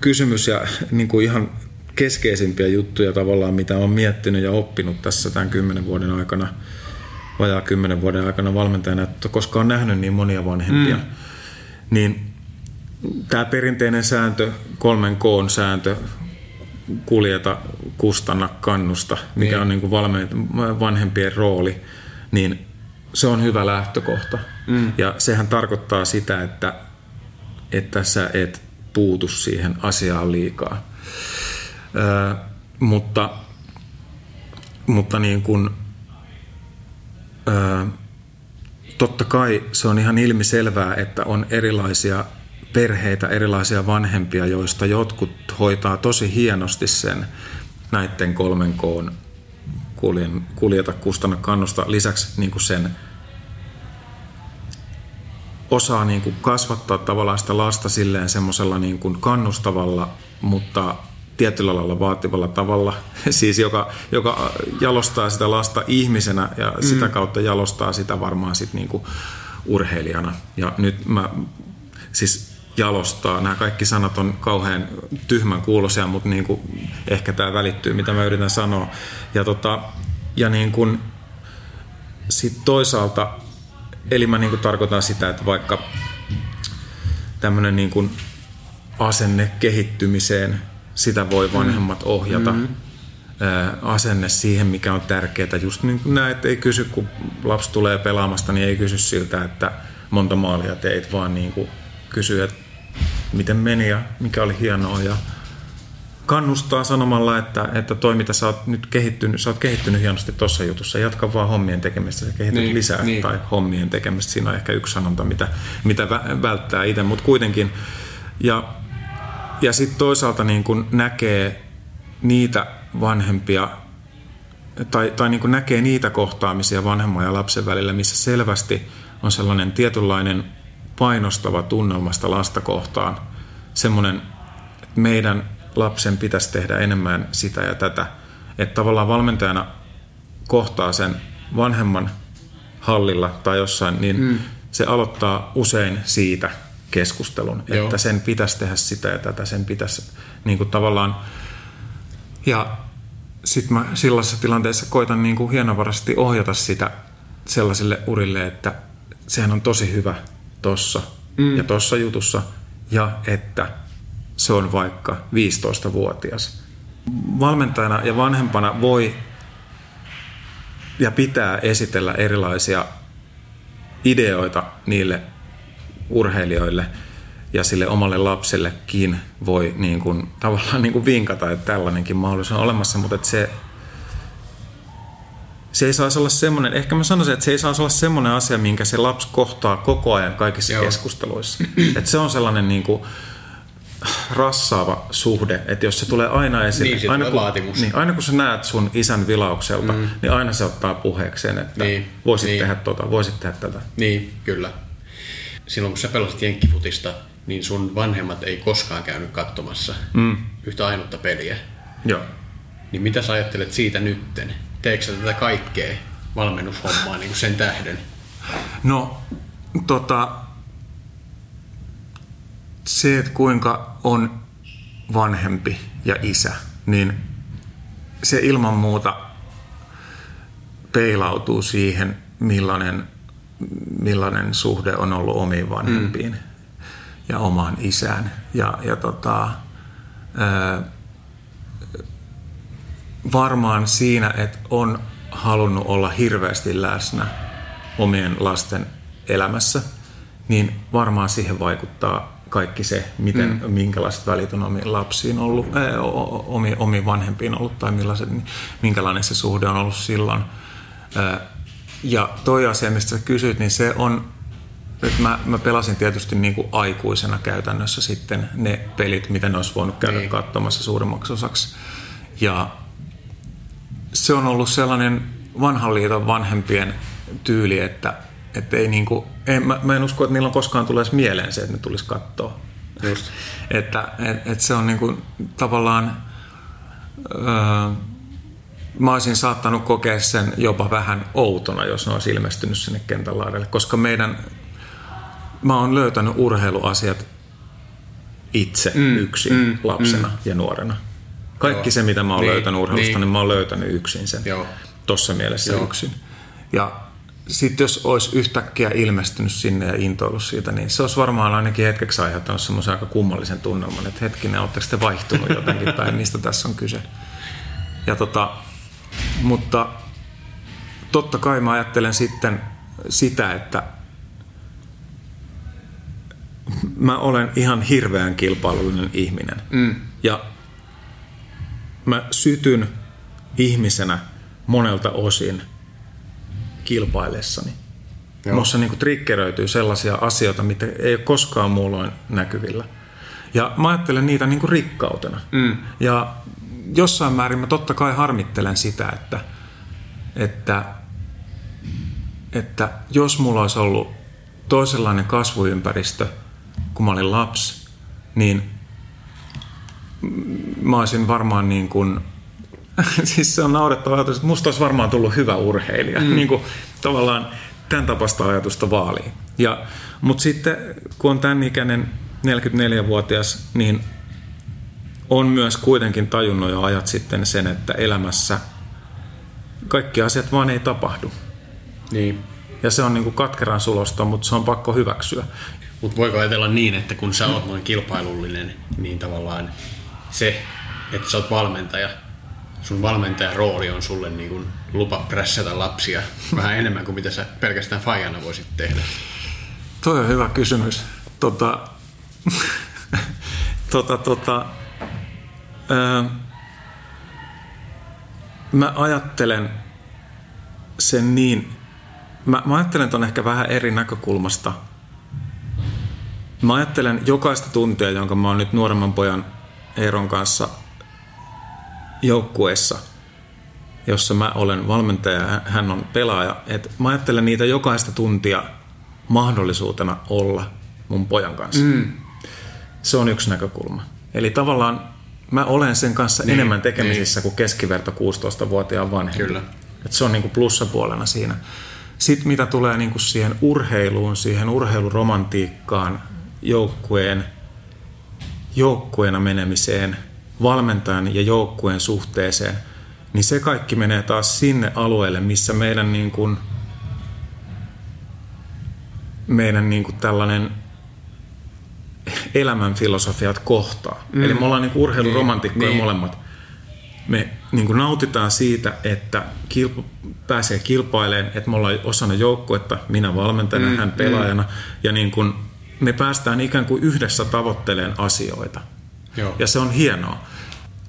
kysymys ja niin kuin ihan keskeisimpiä juttuja tavallaan, mitä olen miettinyt ja oppinut tässä tämän kymmenen vuoden aikana, vajaa kymmenen vuoden aikana valmentajana, että koska on nähnyt niin monia vanhempia, mm. Niin tämä perinteinen sääntö, kolmen koon sääntö, kuljeta, kustanna, kannusta, mikä niin. on niin kuin valme- vanhempien rooli, niin se on hyvä lähtökohta. Mm. Ja sehän tarkoittaa sitä, että, että sä et puutu siihen asiaan liikaa. Ö, mutta, mutta niin kuin, ö, totta kai se on ihan ilmiselvää, että on erilaisia perheitä, erilaisia vanhempia, joista jotkut hoitaa tosi hienosti sen näiden kolmen koon kuljen, kuljeta, kustanna, kannusta. Lisäksi niin kuin sen osaa niin kuin kasvattaa tavallaan sitä lasta silleen semmoisella niin kannustavalla, mutta tietyllä lailla vaativalla tavalla, siis joka, joka jalostaa sitä lasta ihmisenä ja mm. sitä kautta jalostaa sitä varmaan sit niinku urheilijana. Ja nyt mä siis jalostaa. Nämä kaikki sanat on kauhean tyhmän kuulosia, mutta niin kuin ehkä tämä välittyy, mitä mä yritän sanoa. Ja, tota, ja niin kuin, sit toisaalta, eli mä niin kuin tarkoitan sitä, että vaikka tämmöinen niin kuin asenne kehittymiseen, sitä voi vanhemmat ohjata. Mm-hmm asenne siihen, mikä on tärkeää. Just niin kuin näet, ei kysy, kun lapsi tulee pelaamasta, niin ei kysy siltä, että monta maalia teit, vaan niin kuin kysyy, että miten meni ja mikä oli hienoa ja kannustaa sanomalla, että, että toi mitä sä oot nyt kehittynyt, sä oot kehittynyt hienosti tuossa jutussa, jatka vaan hommien tekemistä, sä kehityt niin, lisää niin. tai hommien tekemistä, siinä on ehkä yksi sanonta, mitä, mitä välttää itse, mutta kuitenkin ja, ja sitten toisaalta niin kun näkee niitä vanhempia tai, tai niin näkee niitä kohtaamisia vanhemman ja lapsen välillä, missä selvästi on sellainen tietynlainen painostava tunnelmasta lasta kohtaan. Semmoinen, että meidän lapsen pitäisi tehdä enemmän sitä ja tätä. Että tavallaan valmentajana kohtaa sen vanhemman hallilla tai jossain, niin mm. se aloittaa usein siitä keskustelun, Joo. että sen pitäisi tehdä sitä ja tätä, sen pitäisi niin kuin tavallaan... Ja sitten mä sellaisessa tilanteessa koitan niin kuin hienovarasti ohjata sitä sellaisille urille, että sehän on tosi hyvä tossa mm. ja tossa jutussa ja että se on vaikka 15-vuotias. Valmentajana ja vanhempana voi ja pitää esitellä erilaisia ideoita niille urheilijoille ja sille omalle lapsellekin voi niin kuin, tavallaan niin kuin vinkata, että tällainenkin mahdollisuus on olemassa, mutta että se se ei saisi olla semmoinen, ehkä mä sanoisin, että se ei saisi olla semmoinen asia, minkä se lapsi kohtaa koko ajan kaikissa Joo. keskusteluissa. että se on sellainen niin kuin, rassaava suhde, että jos se tulee aina esille, niin, aina, kun, vaatimus. niin, aina kun sä näet sun isän vilaukselta, mm. niin aina se ottaa puheekseen, että niin, voisit niin. tehdä tota, voisit tehdä tätä. Niin, kyllä. Silloin kun sä pelasit jenkkifutista, niin sun vanhemmat ei koskaan käynyt katsomassa mm. yhtä ainutta peliä. Joo. Niin mitä sä ajattelet siitä nytten? teekö sä tätä kaikkea valmennushommaa niin kuin sen tähden? No, tota, se, että kuinka on vanhempi ja isä, niin se ilman muuta peilautuu siihen, millainen, millainen suhde on ollut omiin vanhempiin mm. ja omaan isään. Ja, ja tota, ää, varmaan siinä, että on halunnut olla hirveästi läsnä omien lasten elämässä, niin varmaan siihen vaikuttaa kaikki se, miten, mm. minkälaiset välit on omiin lapsiin ollut, äh, omiin, omiin vanhempiin ollut tai millaiset, minkälainen se suhde on ollut silloin. Äh, ja toi asia, mistä sä kysyit, niin se on Et mä, mä pelasin tietysti niin kuin aikuisena käytännössä sitten ne pelit, mitä ne olisi voinut käydä niin. katsomassa suurimmaksi osaksi. Ja se on ollut sellainen vanhan liiton vanhempien tyyli, että, että ei niin kuin, ei, mä, mä en usko, että niillä on koskaan tulisi mieleen se, että ne tulisi katsoa. Just. että et, et se on niin kuin, tavallaan... Öö, mä olisin saattanut kokea sen jopa vähän outona, jos ne olisi ilmestynyt sinne kentän laidelle, koska meidän, mä oon löytänyt urheiluasiat itse mm, yksin mm, lapsena mm. ja nuorena. Kaikki Joo. se, mitä mä oon niin, löytänyt urheilusta, niin. niin mä oon löytänyt yksin sen. Joo. Tossa mielessä Joo. yksin. Ja sitten jos olisi yhtäkkiä ilmestynyt sinne ja intoillut siitä, niin se olisi varmaan ainakin hetkeksi aiheuttanut semmoisen aika kummallisen tunnelman, että hetkinen, oletteko te vaihtunut jotenkin tai mistä tässä on kyse. Ja tota, mutta totta kai mä ajattelen sitten sitä, että mä olen ihan hirveän kilpailullinen ihminen. Mm. Ja mä sytyn ihmisenä monelta osin kilpaillessani. Mussa niin triggeröityy sellaisia asioita, mitä ei ole koskaan muulloin näkyvillä. Ja mä ajattelen niitä niin kuin rikkautena. Mm. Ja jossain määrin mä totta kai harmittelen sitä, että, että, että jos mulla olisi ollut toisenlainen kasvuympäristö, kun mä olin lapsi, niin mä olisin varmaan niin kuin, siis se on naurettava ajatus, että musta olisi varmaan tullut hyvä urheilija. Mm. Niin kuin, tavallaan tämän tapasta ajatusta vaaliin. Ja, mutta sitten kun on tämän ikäinen 44-vuotias, niin on myös kuitenkin tajunnut jo ajat sitten sen, että elämässä kaikki asiat vaan ei tapahdu. Niin. Ja se on niin kuin katkeran sulosta, mutta se on pakko hyväksyä. Mutta voiko ajatella niin, että kun sä oot noin kilpailullinen, niin tavallaan se, että sä oot valmentaja, sun valmentajan rooli on sulle niin kuin lupa prässätä lapsia vähän enemmän kuin mitä sä pelkästään fajana voisit tehdä? Toi on hyvä kysymys. Tota, tota, tota, Öö, mä ajattelen sen niin, mä, mä ajattelen ton ehkä vähän eri näkökulmasta. Mä ajattelen jokaista tuntia, jonka mä oon nyt nuoremman pojan Eeron kanssa joukkueessa, jossa mä olen valmentaja ja hän on pelaaja. Et mä ajattelen niitä jokaista tuntia mahdollisuutena olla mun pojan kanssa. Mm. Se on yksi näkökulma. Eli tavallaan mä olen sen kanssa niin, enemmän tekemisissä niin. kuin keskiverto 16-vuotiaan vanhempi. Kyllä. Et se on niin kuin plussapuolena siinä. Sitten mitä tulee niin kuin siihen urheiluun, siihen urheiluromantiikkaan, joukkueen, joukkueena menemiseen, valmentajan ja joukkueen suhteeseen, niin se kaikki menee taas sinne alueelle, missä meidän, niin kuin, meidän niin kuin tällainen elämän filosofiat kohtaa. Mm. Eli me ollaan niin urheiluromantikkoja niin. molemmat. Me niin kuin nautitaan siitä, että kilp- pääsee kilpailemaan, että me ollaan osana joukkuetta, minä valmentajana, mm. hän pelaajana. Mm. Ja niin kuin me päästään ikään kuin yhdessä tavoitteleen asioita. Joo. Ja se on hienoa.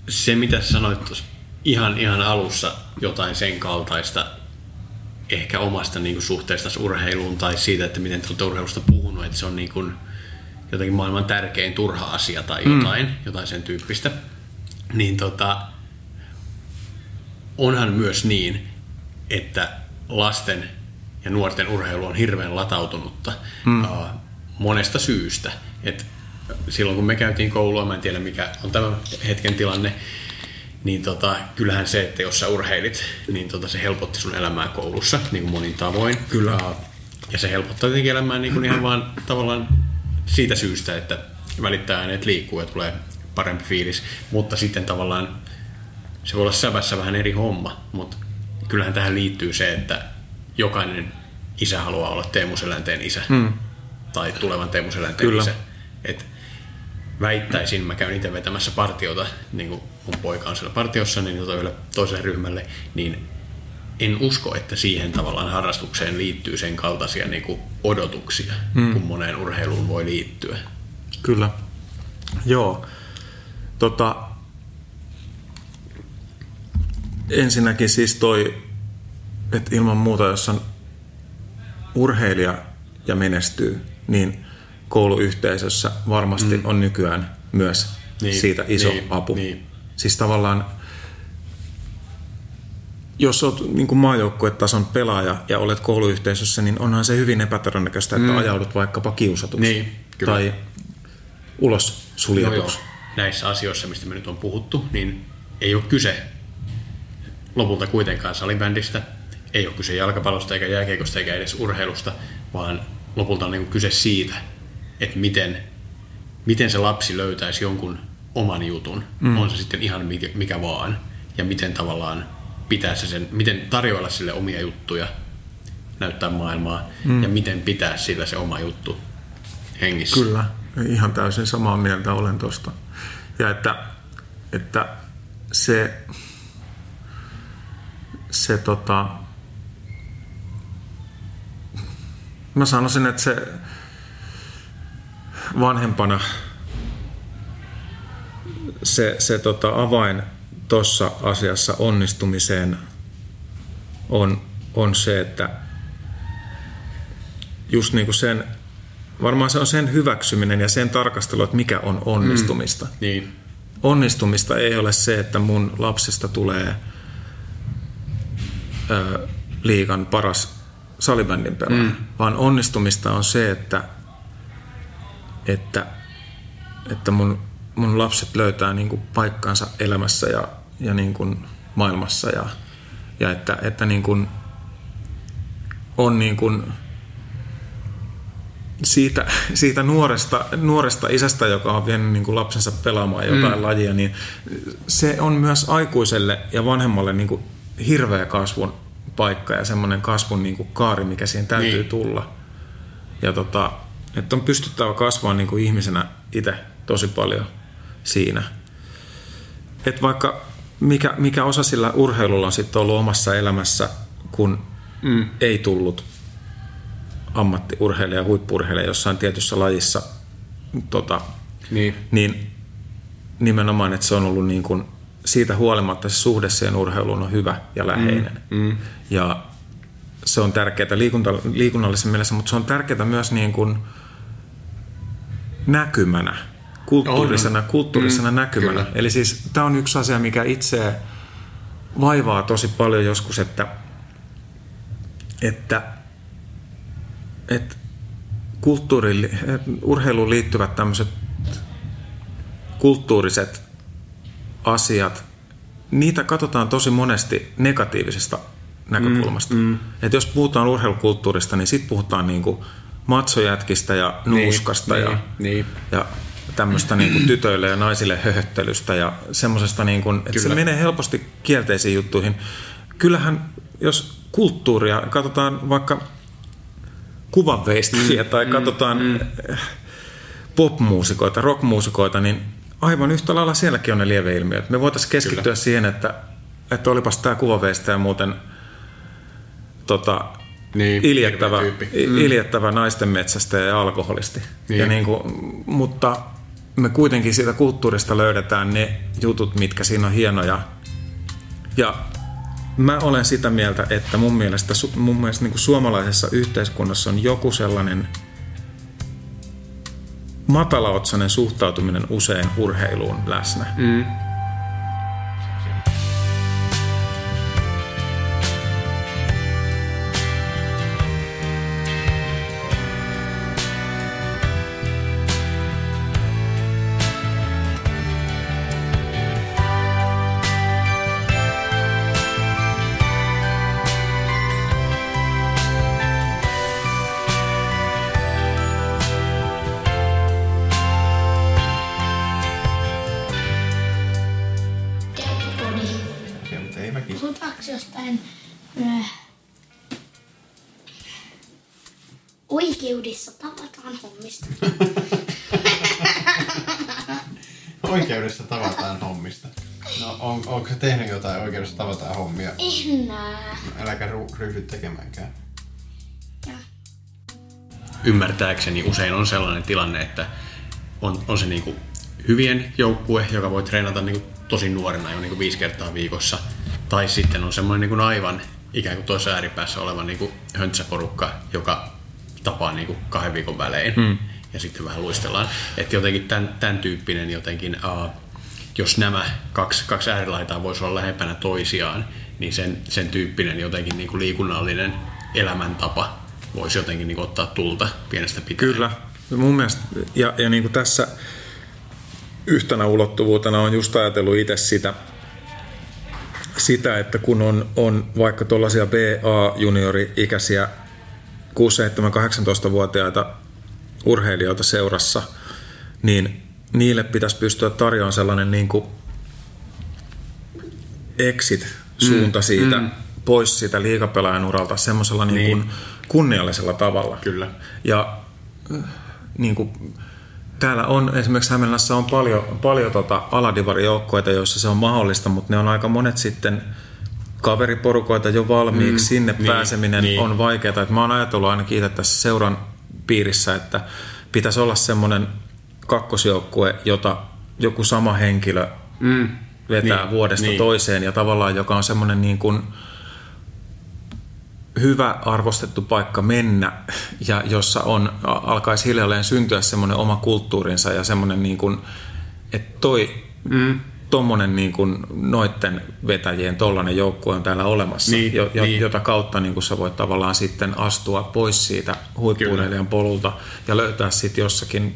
Se, mitä sanoit tuossa ihan, ihan alussa, jotain sen kaltaista, ehkä omasta niin kuin, suhteesta urheiluun tai siitä, että miten te urheilusta puhunut, että se on niin kuin, jotenkin maailman tärkein turha asia tai jotain, mm. jotain sen tyyppistä, niin tota, onhan myös niin, että lasten ja nuorten urheilu on hirveän latautunutta mm. uh, monesta syystä. Et silloin kun me käytiin koulua, mä en tiedä mikä on tämän hetken tilanne, niin tota, kyllähän se, että jos sä urheilit, niin tota, se helpotti sun elämää koulussa niin kuin monin tavoin. Kyllä. Uh, ja se helpottaa tietenkin elämää niin kuin ihan vaan tavallaan siitä syystä, että välittää äänet liikkuu ja tulee parempi fiilis, mutta sitten tavallaan se voi olla sävässä vähän eri homma, mutta kyllähän tähän liittyy se, että jokainen isä haluaa olla Teemu Selänteen isä hmm. tai tulevan Teemu Selänteen Kyllä. isä. Et väittäisin, mä käyn itse vetämässä partiota, niin kuin mun poika on siellä partiossa, niin tota toiselle ryhmälle, niin en usko, että siihen tavallaan harrastukseen liittyy sen kaltaisia niin kuin odotuksia, hmm. kun moneen urheiluun voi liittyä. Kyllä. Joo. Tota, ensinnäkin siis toi, että ilman muuta, jos on urheilija, ja menestyy, niin kouluyhteisössä varmasti mm. on nykyään myös niin, siitä iso niin, apu. Niin. Siis tavallaan, jos olet niin maajoukkuetason pelaaja ja olet kouluyhteisössä, niin onhan se hyvin epätodennäköistä, että mm. ajaudut vaikkapa kiusatuksi niin, kyllä. tai ulos suljetuksi. Näissä asioissa, mistä me nyt on puhuttu, niin ei ole kyse lopulta kuitenkaan salibändistä, ei ole kyse jalkapallosta eikä jääkeikosta eikä edes urheilusta, vaan lopulta on niin kyse siitä, että miten, miten se lapsi löytäisi jonkun oman jutun, mm. on se sitten ihan mikä, mikä vaan, ja miten tavallaan pitää se sen, miten tarjoilla sille omia juttuja, näyttää maailmaa, mm. ja miten pitää sillä se oma juttu hengissä. Kyllä, ihan täysin samaa mieltä olen tuosta. Ja että, että se, se tota, mä sanoisin, että se vanhempana se, se tota avain tuossa asiassa onnistumiseen on, on se, että just niin kuin sen, varmaan se on sen hyväksyminen ja sen tarkastelu, että mikä on onnistumista. Mm, niin. Onnistumista ei ole se, että mun lapsesta tulee ö, liikan paras salibändin pelaaja, mm. vaan onnistumista on se, että, että, että mun, mun lapset löytää niin kuin paikkansa elämässä ja, ja niin kuin maailmassa ja, ja että, että niin kuin on niin kuin siitä, siitä nuoresta, nuoresta isästä, joka on vienyt niin kuin lapsensa pelaamaan jotain mm. lajia, niin se on myös aikuiselle ja vanhemmalle niin kuin hirveä kasvun paikka ja semmoinen kasvun niin kuin kaari, mikä siihen täytyy niin. tulla. Ja tota, että on pystyttävä kasvaa niin kuin ihmisenä itse tosi paljon siinä. Että vaikka mikä, mikä osa sillä urheilulla on sitten ollut omassa elämässä, kun mm. ei tullut ammattiurheilija, huippurheilija jossain tietyssä lajissa, tota, niin. niin nimenomaan, että se on ollut niin kuin siitä huolimatta se suhde siihen urheiluun on hyvä ja läheinen. Mm, mm. Ja se on tärkeää liikunta, liikunnallisen mielessä, mutta se on tärkeää myös niin kuin näkymänä, kulttuurisena, kulttuurisena mm, näkymänä. Kyllä. Eli siis tämä on yksi asia, mikä itse vaivaa tosi paljon joskus, että, että, että kulttuuri, urheiluun liittyvät tämmöiset kulttuuriset asiat, niitä katsotaan tosi monesti negatiivisesta näkökulmasta. Mm, mm. Et jos puhutaan urheilukulttuurista, niin sitten puhutaan niinku matsojätkistä ja niin, nuuskasta niin, ja, niin. ja tämmöistä niinku tytöille ja naisille höhöttelystä ja semmoisesta, niinku, että se menee helposti kielteisiin juttuihin. Kyllähän, jos kulttuuria, katsotaan vaikka kuvanveistäjiä mm, tai mm, katsotaan mm. popmuusikoita, rockmuusikoita, niin aivan yhtä lailla sielläkin on ne lieveilmiöt. Me voitaisiin keskittyä Kyllä. siihen, että, että olipas tämä kuvaveistä ja muuten tota, niin, iljettävä, mm. iljettävä naisten metsästä ja alkoholisti. Niin. Ja niin kuin, mutta me kuitenkin siitä kulttuurista löydetään ne jutut, mitkä siinä on hienoja. Ja mä olen sitä mieltä, että mun mielestä, mun mielestä niin kuin suomalaisessa yhteiskunnassa on joku sellainen – matalaotsainen suhtautuminen usein urheiluun läsnä. Mm. Ymmärtääkseni usein on sellainen tilanne, että on, on se niin kuin hyvien joukkue, joka voi treenata niin kuin tosi nuorena jo niin kuin viisi kertaa viikossa. Tai sitten on semmoinen niin kuin aivan ikään kuin toisessa ääripäässä oleva niin kuin höntsäporukka, joka tapaan niin kuin kahden viikon välein mm. ja sitten vähän luistellaan. Että jotenkin tämän, tämän tyyppinen jotenkin, uh, jos nämä kaksi, kaksi äärilaitaa voisi olla lähempänä toisiaan, niin sen, sen tyyppinen jotenkin niin kuin liikunnallinen elämäntapa voisi jotenkin niin ottaa tulta pienestä pitäen. Kyllä. Mun mielestä, ja, ja niin kuin tässä yhtenä ulottuvuutena on just ajatellut itse sitä, sitä, että kun on, on vaikka tuollaisia BA-juniori-ikäisiä 6, 7, 18-vuotiaita urheilijoita seurassa, niin niille pitäisi pystyä tarjoamaan sellainen niin kuin exit-suunta mm, siitä mm. pois siitä liikapelaajan uralta semmoisella niin. Niin kuin kunniallisella tavalla. Kyllä. Ja niin kuin, täällä on esimerkiksi Hämeenlässä on paljon, paljon tota aladivarijoukkoita, joissa se on mahdollista, mutta ne on aika monet sitten kaveriporukoita jo valmiiksi, mm, sinne niin, pääseminen niin. on vaikeaa. Mä oon ajatellut ainakin itse tässä seuran piirissä, että pitäisi olla semmoinen kakkosjoukkue, jota joku sama henkilö mm, vetää niin, vuodesta niin. toiseen ja tavallaan joka on semmoinen niin kuin hyvä arvostettu paikka mennä ja jossa on, alkaisi hiljalleen syntyä semmoinen oma kulttuurinsa ja semmoinen niin kuin, että toi mm tuommoinen niin kuin noitten vetäjien tollainen joukkue on täällä olemassa, niin, jo, jo, niin. jota kautta niin kuin sä voit tavallaan sitten astua pois siitä huippuurheilijan polulta ja löytää sitten jossakin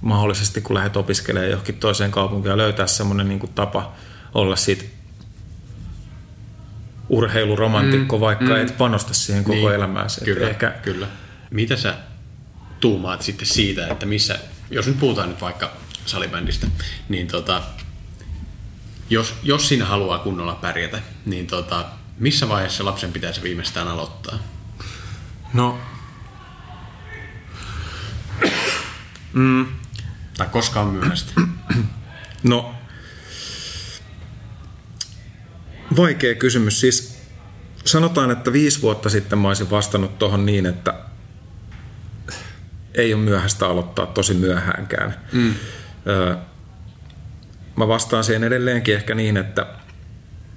mahdollisesti, kun lähdet opiskelemaan johonkin toiseen kaupunkiin ja löytää semmoinen niin kuin tapa olla siitä urheiluromantikko, mm, vaikka mm. et panosta siihen koko niin, elämääsi. Kyllä, ehkä... kyllä. Mitä sä tuumaat sitten siitä, että missä, jos nyt puhutaan nyt vaikka salibändistä, niin tota, jos, jos siinä haluaa kunnolla pärjätä, niin tota, missä vaiheessa lapsen pitäisi viimeistään aloittaa? No, mm. Tai koska on myöhäistä? No, vaikea kysymys. Siis sanotaan, että viisi vuotta sitten mä olisin vastannut tuohon niin, että ei ole myöhäistä aloittaa tosi myöhäänkään. Mm. Öö, mä vastaan siihen edelleenkin ehkä niin, että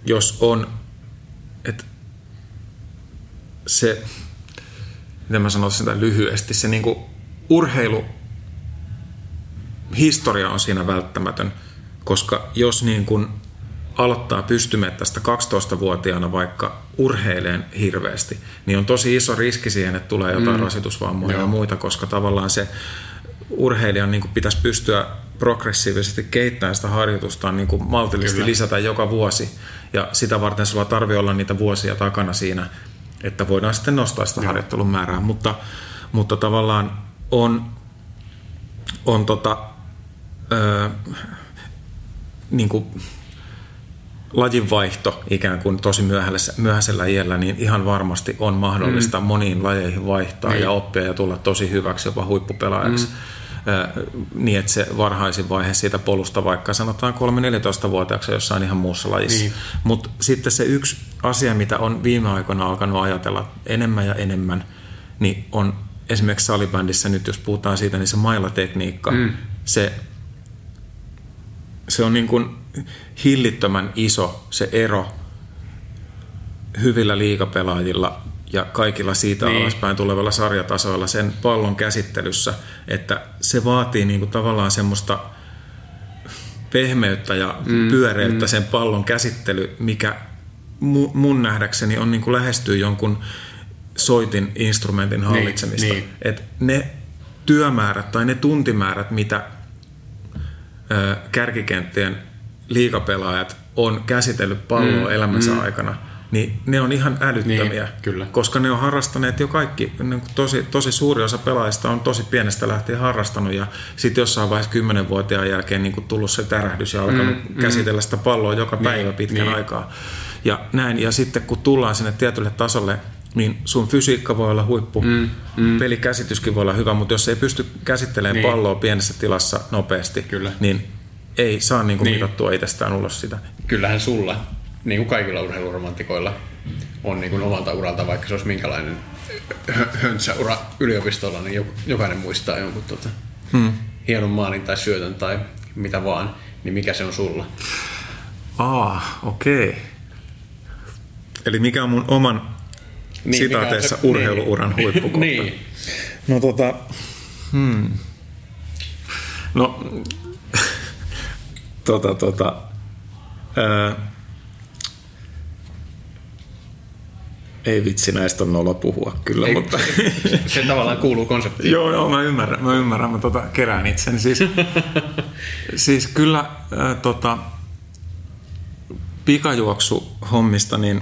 jos on, että se, miten mä sanoisin sitä lyhyesti, se niinku urheilu historia on siinä välttämätön, koska jos niin kuin aloittaa pystymettästä 12-vuotiaana vaikka urheileen hirveästi, niin on tosi iso riski siihen, että tulee jotain mm. rasitusvammoja Joo. ja muita, koska tavallaan se urheilijan niin pitäisi pystyä progressiivisesti kehittämään sitä harjoitusta niin kuin maltillisesti Kyllä. lisätä joka vuosi. Ja sitä varten sulla tarvii olla niitä vuosia takana siinä, että voidaan sitten nostaa sitä Joo. harjoittelun määrää. Mutta, mutta tavallaan on, on tota, öö, niin kuin lajinvaihto ikään kuin tosi myöhäisellä, myöhäisellä iällä, niin ihan varmasti on mahdollista mm. moniin lajeihin vaihtaa niin. ja oppia ja tulla tosi hyväksi jopa huippupelaajaksi. Mm niin, että se varhaisin vaihe siitä polusta vaikka sanotaan 3-14-vuotiaaksi jossain ihan muussa lajissa. Niin. Mutta sitten se yksi asia, mitä on viime aikoina alkanut ajatella enemmän ja enemmän, niin on esimerkiksi salibändissä nyt, jos puhutaan siitä, niin se mailatekniikka, mm. se, se on niin kuin hillittömän iso se ero hyvillä liikapelaajilla ja kaikilla siitä niin. alaspäin tulevalla sarjatasoilla sen pallon käsittelyssä, että se vaatii niin kuin tavallaan semmoista pehmeyttä ja mm, pyöreyttä mm. sen pallon käsittely, mikä mun nähdäkseni on niin kuin lähestyy jonkun soitin instrumentin niin, hallitsemista. Niin, niin. Et ne työmäärät tai ne tuntimäärät, mitä ö, kärkikenttien liikapelaajat on käsitellyt palloa mm, elämänsä mm. aikana – niin ne on ihan älyttömiä, niin, kyllä. koska ne on harrastaneet jo kaikki, niin tosi, tosi suuri osa pelaajista on tosi pienestä lähtien harrastanut ja sitten jossain vaiheessa kymmenenvuotiaan jälkeen niin tullut se tärähdys ja alkanut mm, mm. käsitellä sitä palloa joka niin, päivä pitkän niin. aikaa. Ja näin, ja sitten kun tullaan sinne tietylle tasolle, niin sun fysiikka voi olla huippu, mm, mm. pelikäsityskin voi olla hyvä, mutta jos ei pysty käsittelemään niin. palloa pienessä tilassa nopeasti, Kyllä. niin ei saa niin kuin niin. mitattua itsestään ulos sitä. Kyllähän sulla niin kuin kaikilla urheiluromantikoilla on niin kuin omalta uralta, vaikka se olisi minkälainen höntsäura yliopistolla, niin jokainen muistaa jonkun tota, hmm. hienon maalin tai syötön tai mitä vaan, niin mikä se on sulla? Ah, okei. Okay. Eli mikä on mun oman niin, sitaateessa se, urheiluuran niin, huippukohta? niin. No tota, hmm. No, tota, tota, ää, ei vitsi, näistä on nolo puhua kyllä, Ei, mutta... Se, se tavallaan kuuluu konseptiin. joo, joo, mä ymmärrän, mä ymmärrän, mä tota, kerään itseni. Siis, siis kyllä ää, tota, pikajuoksuhommista, niin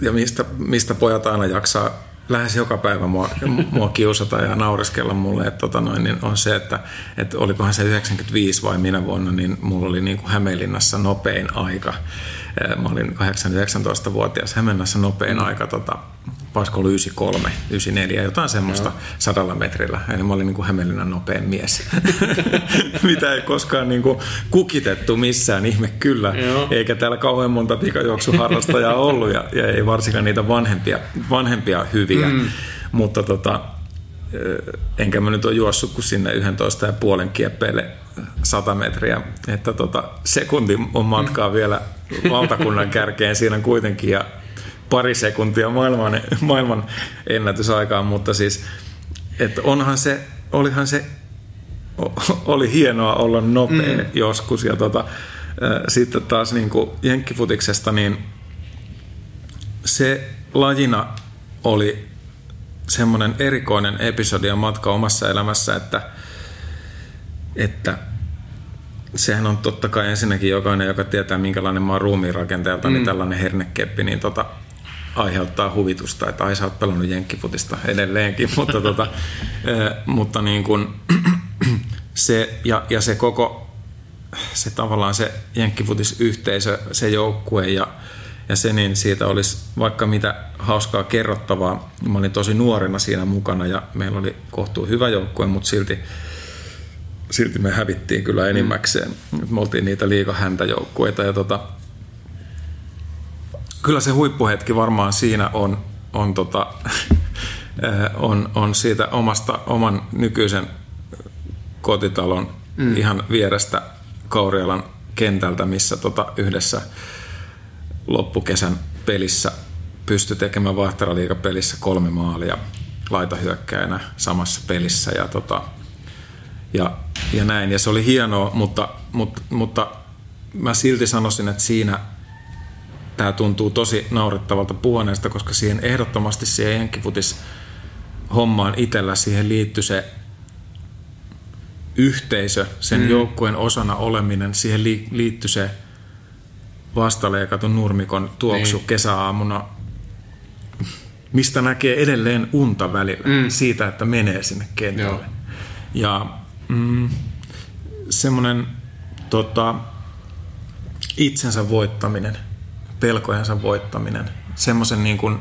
ja mistä, mistä pojat aina jaksaa lähes joka päivä mua, mua kiusata ja naureskella mulle, että tota noin, niin on se, että, että olikohan se 95 vai minä vuonna, niin mulla oli niin kuin Hämeenlinnassa nopein aika. Mä olin 8-19-vuotias Hämeenlinnassa nopein aika, tota, olisiko ollut 93, 94, jotain semmoista Joo. sadalla metrillä. Eli mä olin niin kuin Hämeenlinnan nopein mies, mitä ei koskaan niin kuin kukitettu missään, ihme kyllä. Joo. Eikä täällä kauhean monta pikajuoksuharrastajaa ollut ja, ja ei varsinkaan niitä vanhempia, vanhempia hyviä. Mm. Mutta tota, enkä mä nyt ole juossut kuin sinne 11 ja puolen kieppeille 100 metriä, että tota, sekunti on matkaa mm. vielä valtakunnan kärkeen siinä kuitenkin ja pari sekuntia maailman, maailman ennätysaikaan, mutta siis että onhan se, olihan se, oli hienoa olla nopea mm. joskus ja tota, sitten taas niin kuin jenkkifutiksesta, niin se lajina oli semmoinen erikoinen episodi ja matka omassa elämässä, että, että sehän on totta kai ensinnäkin jokainen, joka tietää minkälainen mä oon ruumiin rakenteelta, niin mm. niin tällainen hernekeppi, niin tota, aiheuttaa huvitusta, että ai sä oot pelannut jenkkifutista edelleenkin, mutta, tota, mutta niin kun, se, ja, ja se koko, se tavallaan se jenkkifutisyhteisö, se joukkue ja, ja se, niin siitä olisi vaikka mitä hauskaa kerrottavaa. Mä olin tosi nuorena siinä mukana ja meillä oli kohtuu hyvä joukkue, mutta silti, silti me hävittiin kyllä enimmäkseen. Me oltiin niitä liikahäntäjoukkueita ja tota, kyllä se huippuhetki varmaan siinä on, on, tota, on, on siitä omasta, oman nykyisen kotitalon mm. ihan vierestä Kaurialan kentältä, missä tota yhdessä loppukesän pelissä pystyi tekemään vaihtaraliikapelissä kolme maalia laitahyökkäjänä samassa pelissä ja, tota, ja, ja näin. Ja se oli hienoa, mutta, mutta, mutta mä silti sanoisin, että siinä tämä tuntuu tosi naurettavalta puhuneesta, koska siihen ehdottomasti siihen jenkkifutis hommaan itsellä siihen liittyy se yhteisö, sen mm. joukkueen osana oleminen, siihen liittyy se vastaleikatun nurmikon tuoksu niin. kesäaamuna, mistä näkee edelleen unta välillä mm. siitä, että menee sinne kentälle. Joo. Ja mm, semmoinen tota, itsensä voittaminen – pelkojensa voittaminen, semmoisen niin kuin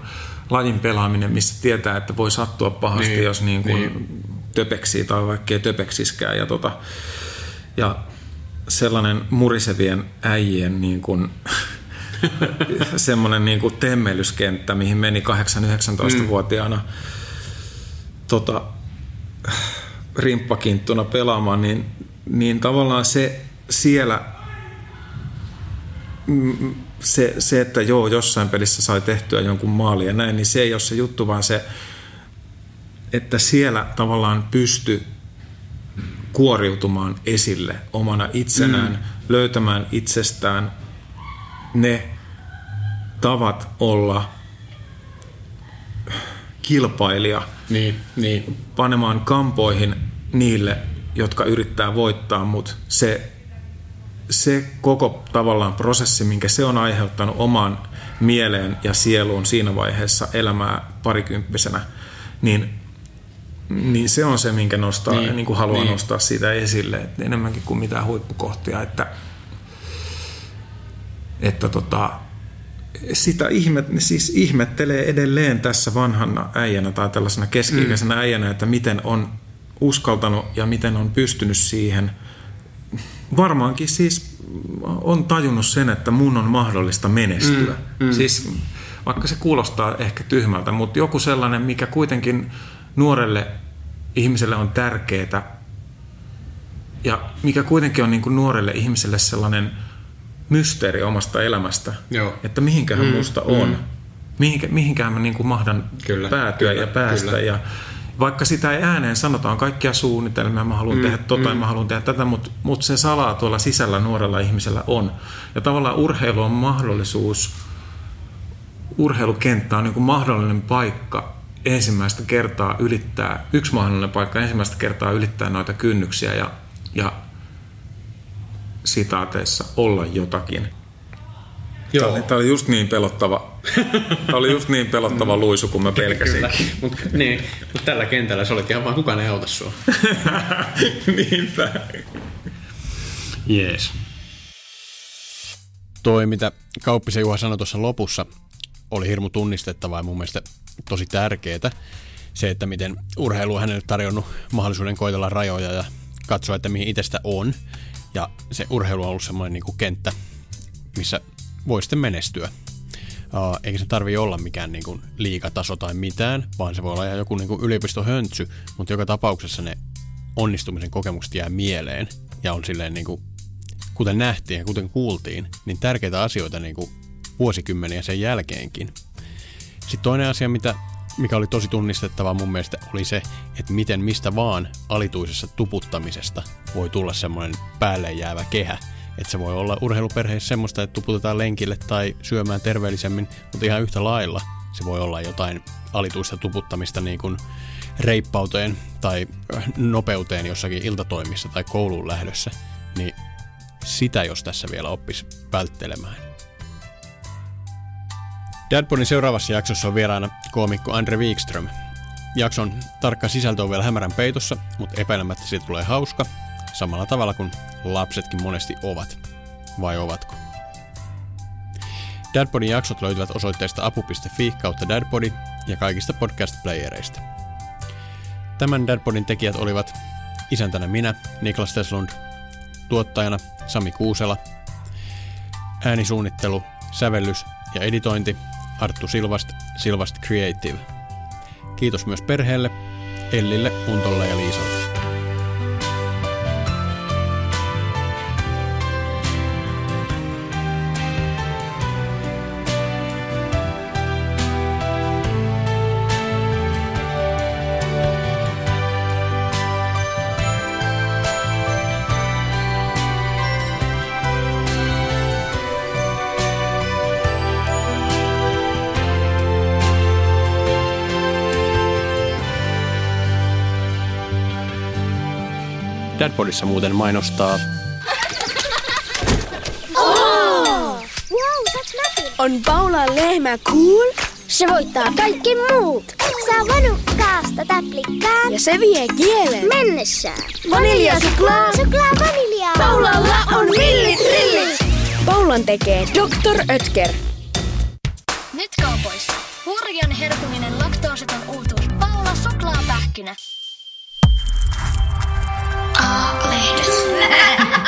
lajin pelaaminen, missä tietää, että voi sattua pahasti, niin, jos niin kuin niin. töpeksii tai vaikkei töpeksiskään. Ja, tota, ja sellainen murisevien äijien niin kuin, semmoinen niin kuin temmelyskenttä, mihin meni 8-19-vuotiaana mm. tota, rimppakinttuna pelaamaan, niin, niin tavallaan se siellä se, se, että joo, jossain pelissä sai tehtyä jonkun maali ja näin, niin se ei ole se juttu, vaan se, että siellä tavallaan pysty kuoriutumaan esille omana itsenään, mm. löytämään itsestään ne tavat olla kilpailija, niin, niin. panemaan kampoihin niille, jotka yrittää voittaa, mutta se se koko tavallaan prosessi, minkä se on aiheuttanut omaan mieleen ja sieluun siinä vaiheessa elämää parikymppisenä, niin, niin se on se, minkä nostaa, niin, niin kuin haluan niin. nostaa siitä esille, että enemmänkin kuin mitään huippukohtia, että, että tota, sitä ihmet, siis ihmettelee edelleen tässä vanhana äijänä tai tällaisena keski-ikäisenä mm. äijänä, että miten on uskaltanut ja miten on pystynyt siihen – varmaankin siis on tajunnut sen, että mun on mahdollista menestyä. Mm, mm. Siis vaikka se kuulostaa ehkä tyhmältä, mutta joku sellainen, mikä kuitenkin nuorelle ihmiselle on tärkeää ja mikä kuitenkin on niin kuin nuorelle ihmiselle sellainen mysteeri omasta elämästä, Joo. että mihinkähän mm, musta on. Mm. mihinkä, mihinkään mä niin kuin mahdan Kyllä, päätyä kyllä, ja päästä. kyllä. Ja vaikka sitä ei ääneen sanotaan kaikkia suunnitelmia, mä haluan mm, tehdä tota mm. mä haluan tehdä tätä, mutta, mutta se salaa tuolla sisällä nuorella ihmisellä on. Ja tavallaan urheilu on mahdollisuus, urheilukenttä on niin kuin mahdollinen paikka ensimmäistä kertaa ylittää, yksi mahdollinen paikka ensimmäistä kertaa ylittää noita kynnyksiä ja, ja sitaateissa olla jotakin. Joo. Tämä oli, tämä oli just niin pelottava, tämä oli just niin pelottava luisu, kun mä pelkäsin. Mutta niin, mut tällä kentällä se olikin ihan vaan kukaan ei auta sua. Niinpä. Jees. Toi, mitä Kauppisen Juha sanoi tuossa lopussa, oli hirmu tunnistettavaa ja mun mielestä tosi tärkeää. Se, että miten urheilu on hänelle tarjonnut mahdollisuuden koitella rajoja ja katsoa, että mihin itsestä on. Ja se urheilu on ollut semmoinen niin kuin kenttä, missä voi sitten menestyä. Uh, eikä se tarvi olla mikään niin kuin liikataso tai mitään, vaan se voi olla ihan joku niin kuin yliopistohöntsy, mutta joka tapauksessa ne onnistumisen kokemukset jää mieleen ja on silleen niin kuin, kuten nähtiin ja kuten kuultiin, niin tärkeitä asioita niin kuin vuosikymmeniä sen jälkeenkin. Sitten toinen asia, mitä, mikä oli tosi tunnistettavaa mun mielestä, oli se, että miten mistä vaan alituisessa tuputtamisesta voi tulla semmoinen päälle jäävä kehä, että se voi olla urheiluperheissä semmoista, että tuputetaan lenkille tai syömään terveellisemmin, mutta ihan yhtä lailla se voi olla jotain alituista tuputtamista niin kuin reippauteen tai nopeuteen jossakin iltatoimissa tai kouluun lähdössä, niin sitä jos tässä vielä oppisi välttelemään. Dadpodin seuraavassa jaksossa on vieraana koomikko Andre Wikström. Jakson tarkka sisältö on vielä hämärän peitossa, mutta epäilemättä siitä tulee hauska, samalla tavalla kuin lapsetkin monesti ovat. Vai ovatko? Dadpodin jaksot löytyvät osoitteesta apu.fi kautta Dadpodi ja kaikista podcast-playereista. Tämän Dadpodin tekijät olivat isäntänä minä, Niklas Teslund, tuottajana Sami Kuusela, äänisuunnittelu, sävellys ja editointi Arttu Silvast, Silvast Creative. Kiitos myös perheelle, Ellille, Untolle ja Liisalle. Dadpodissa muuten mainostaa Wow, saaks mäkin? On Paula lehmä cool? Se voittaa kaikki muut. Saa vanu kaasta täplikkaan. Ja se vie kielen. Mennessään. Vaniljasuklaa. Suklaa vaniljaa. Paulalla on millit rillit. Paulan tekee Dr. Ötker. Nyt kaupoissa. Hurjan herkuminen laktoositon uutuus. Paula suklaapähkinä.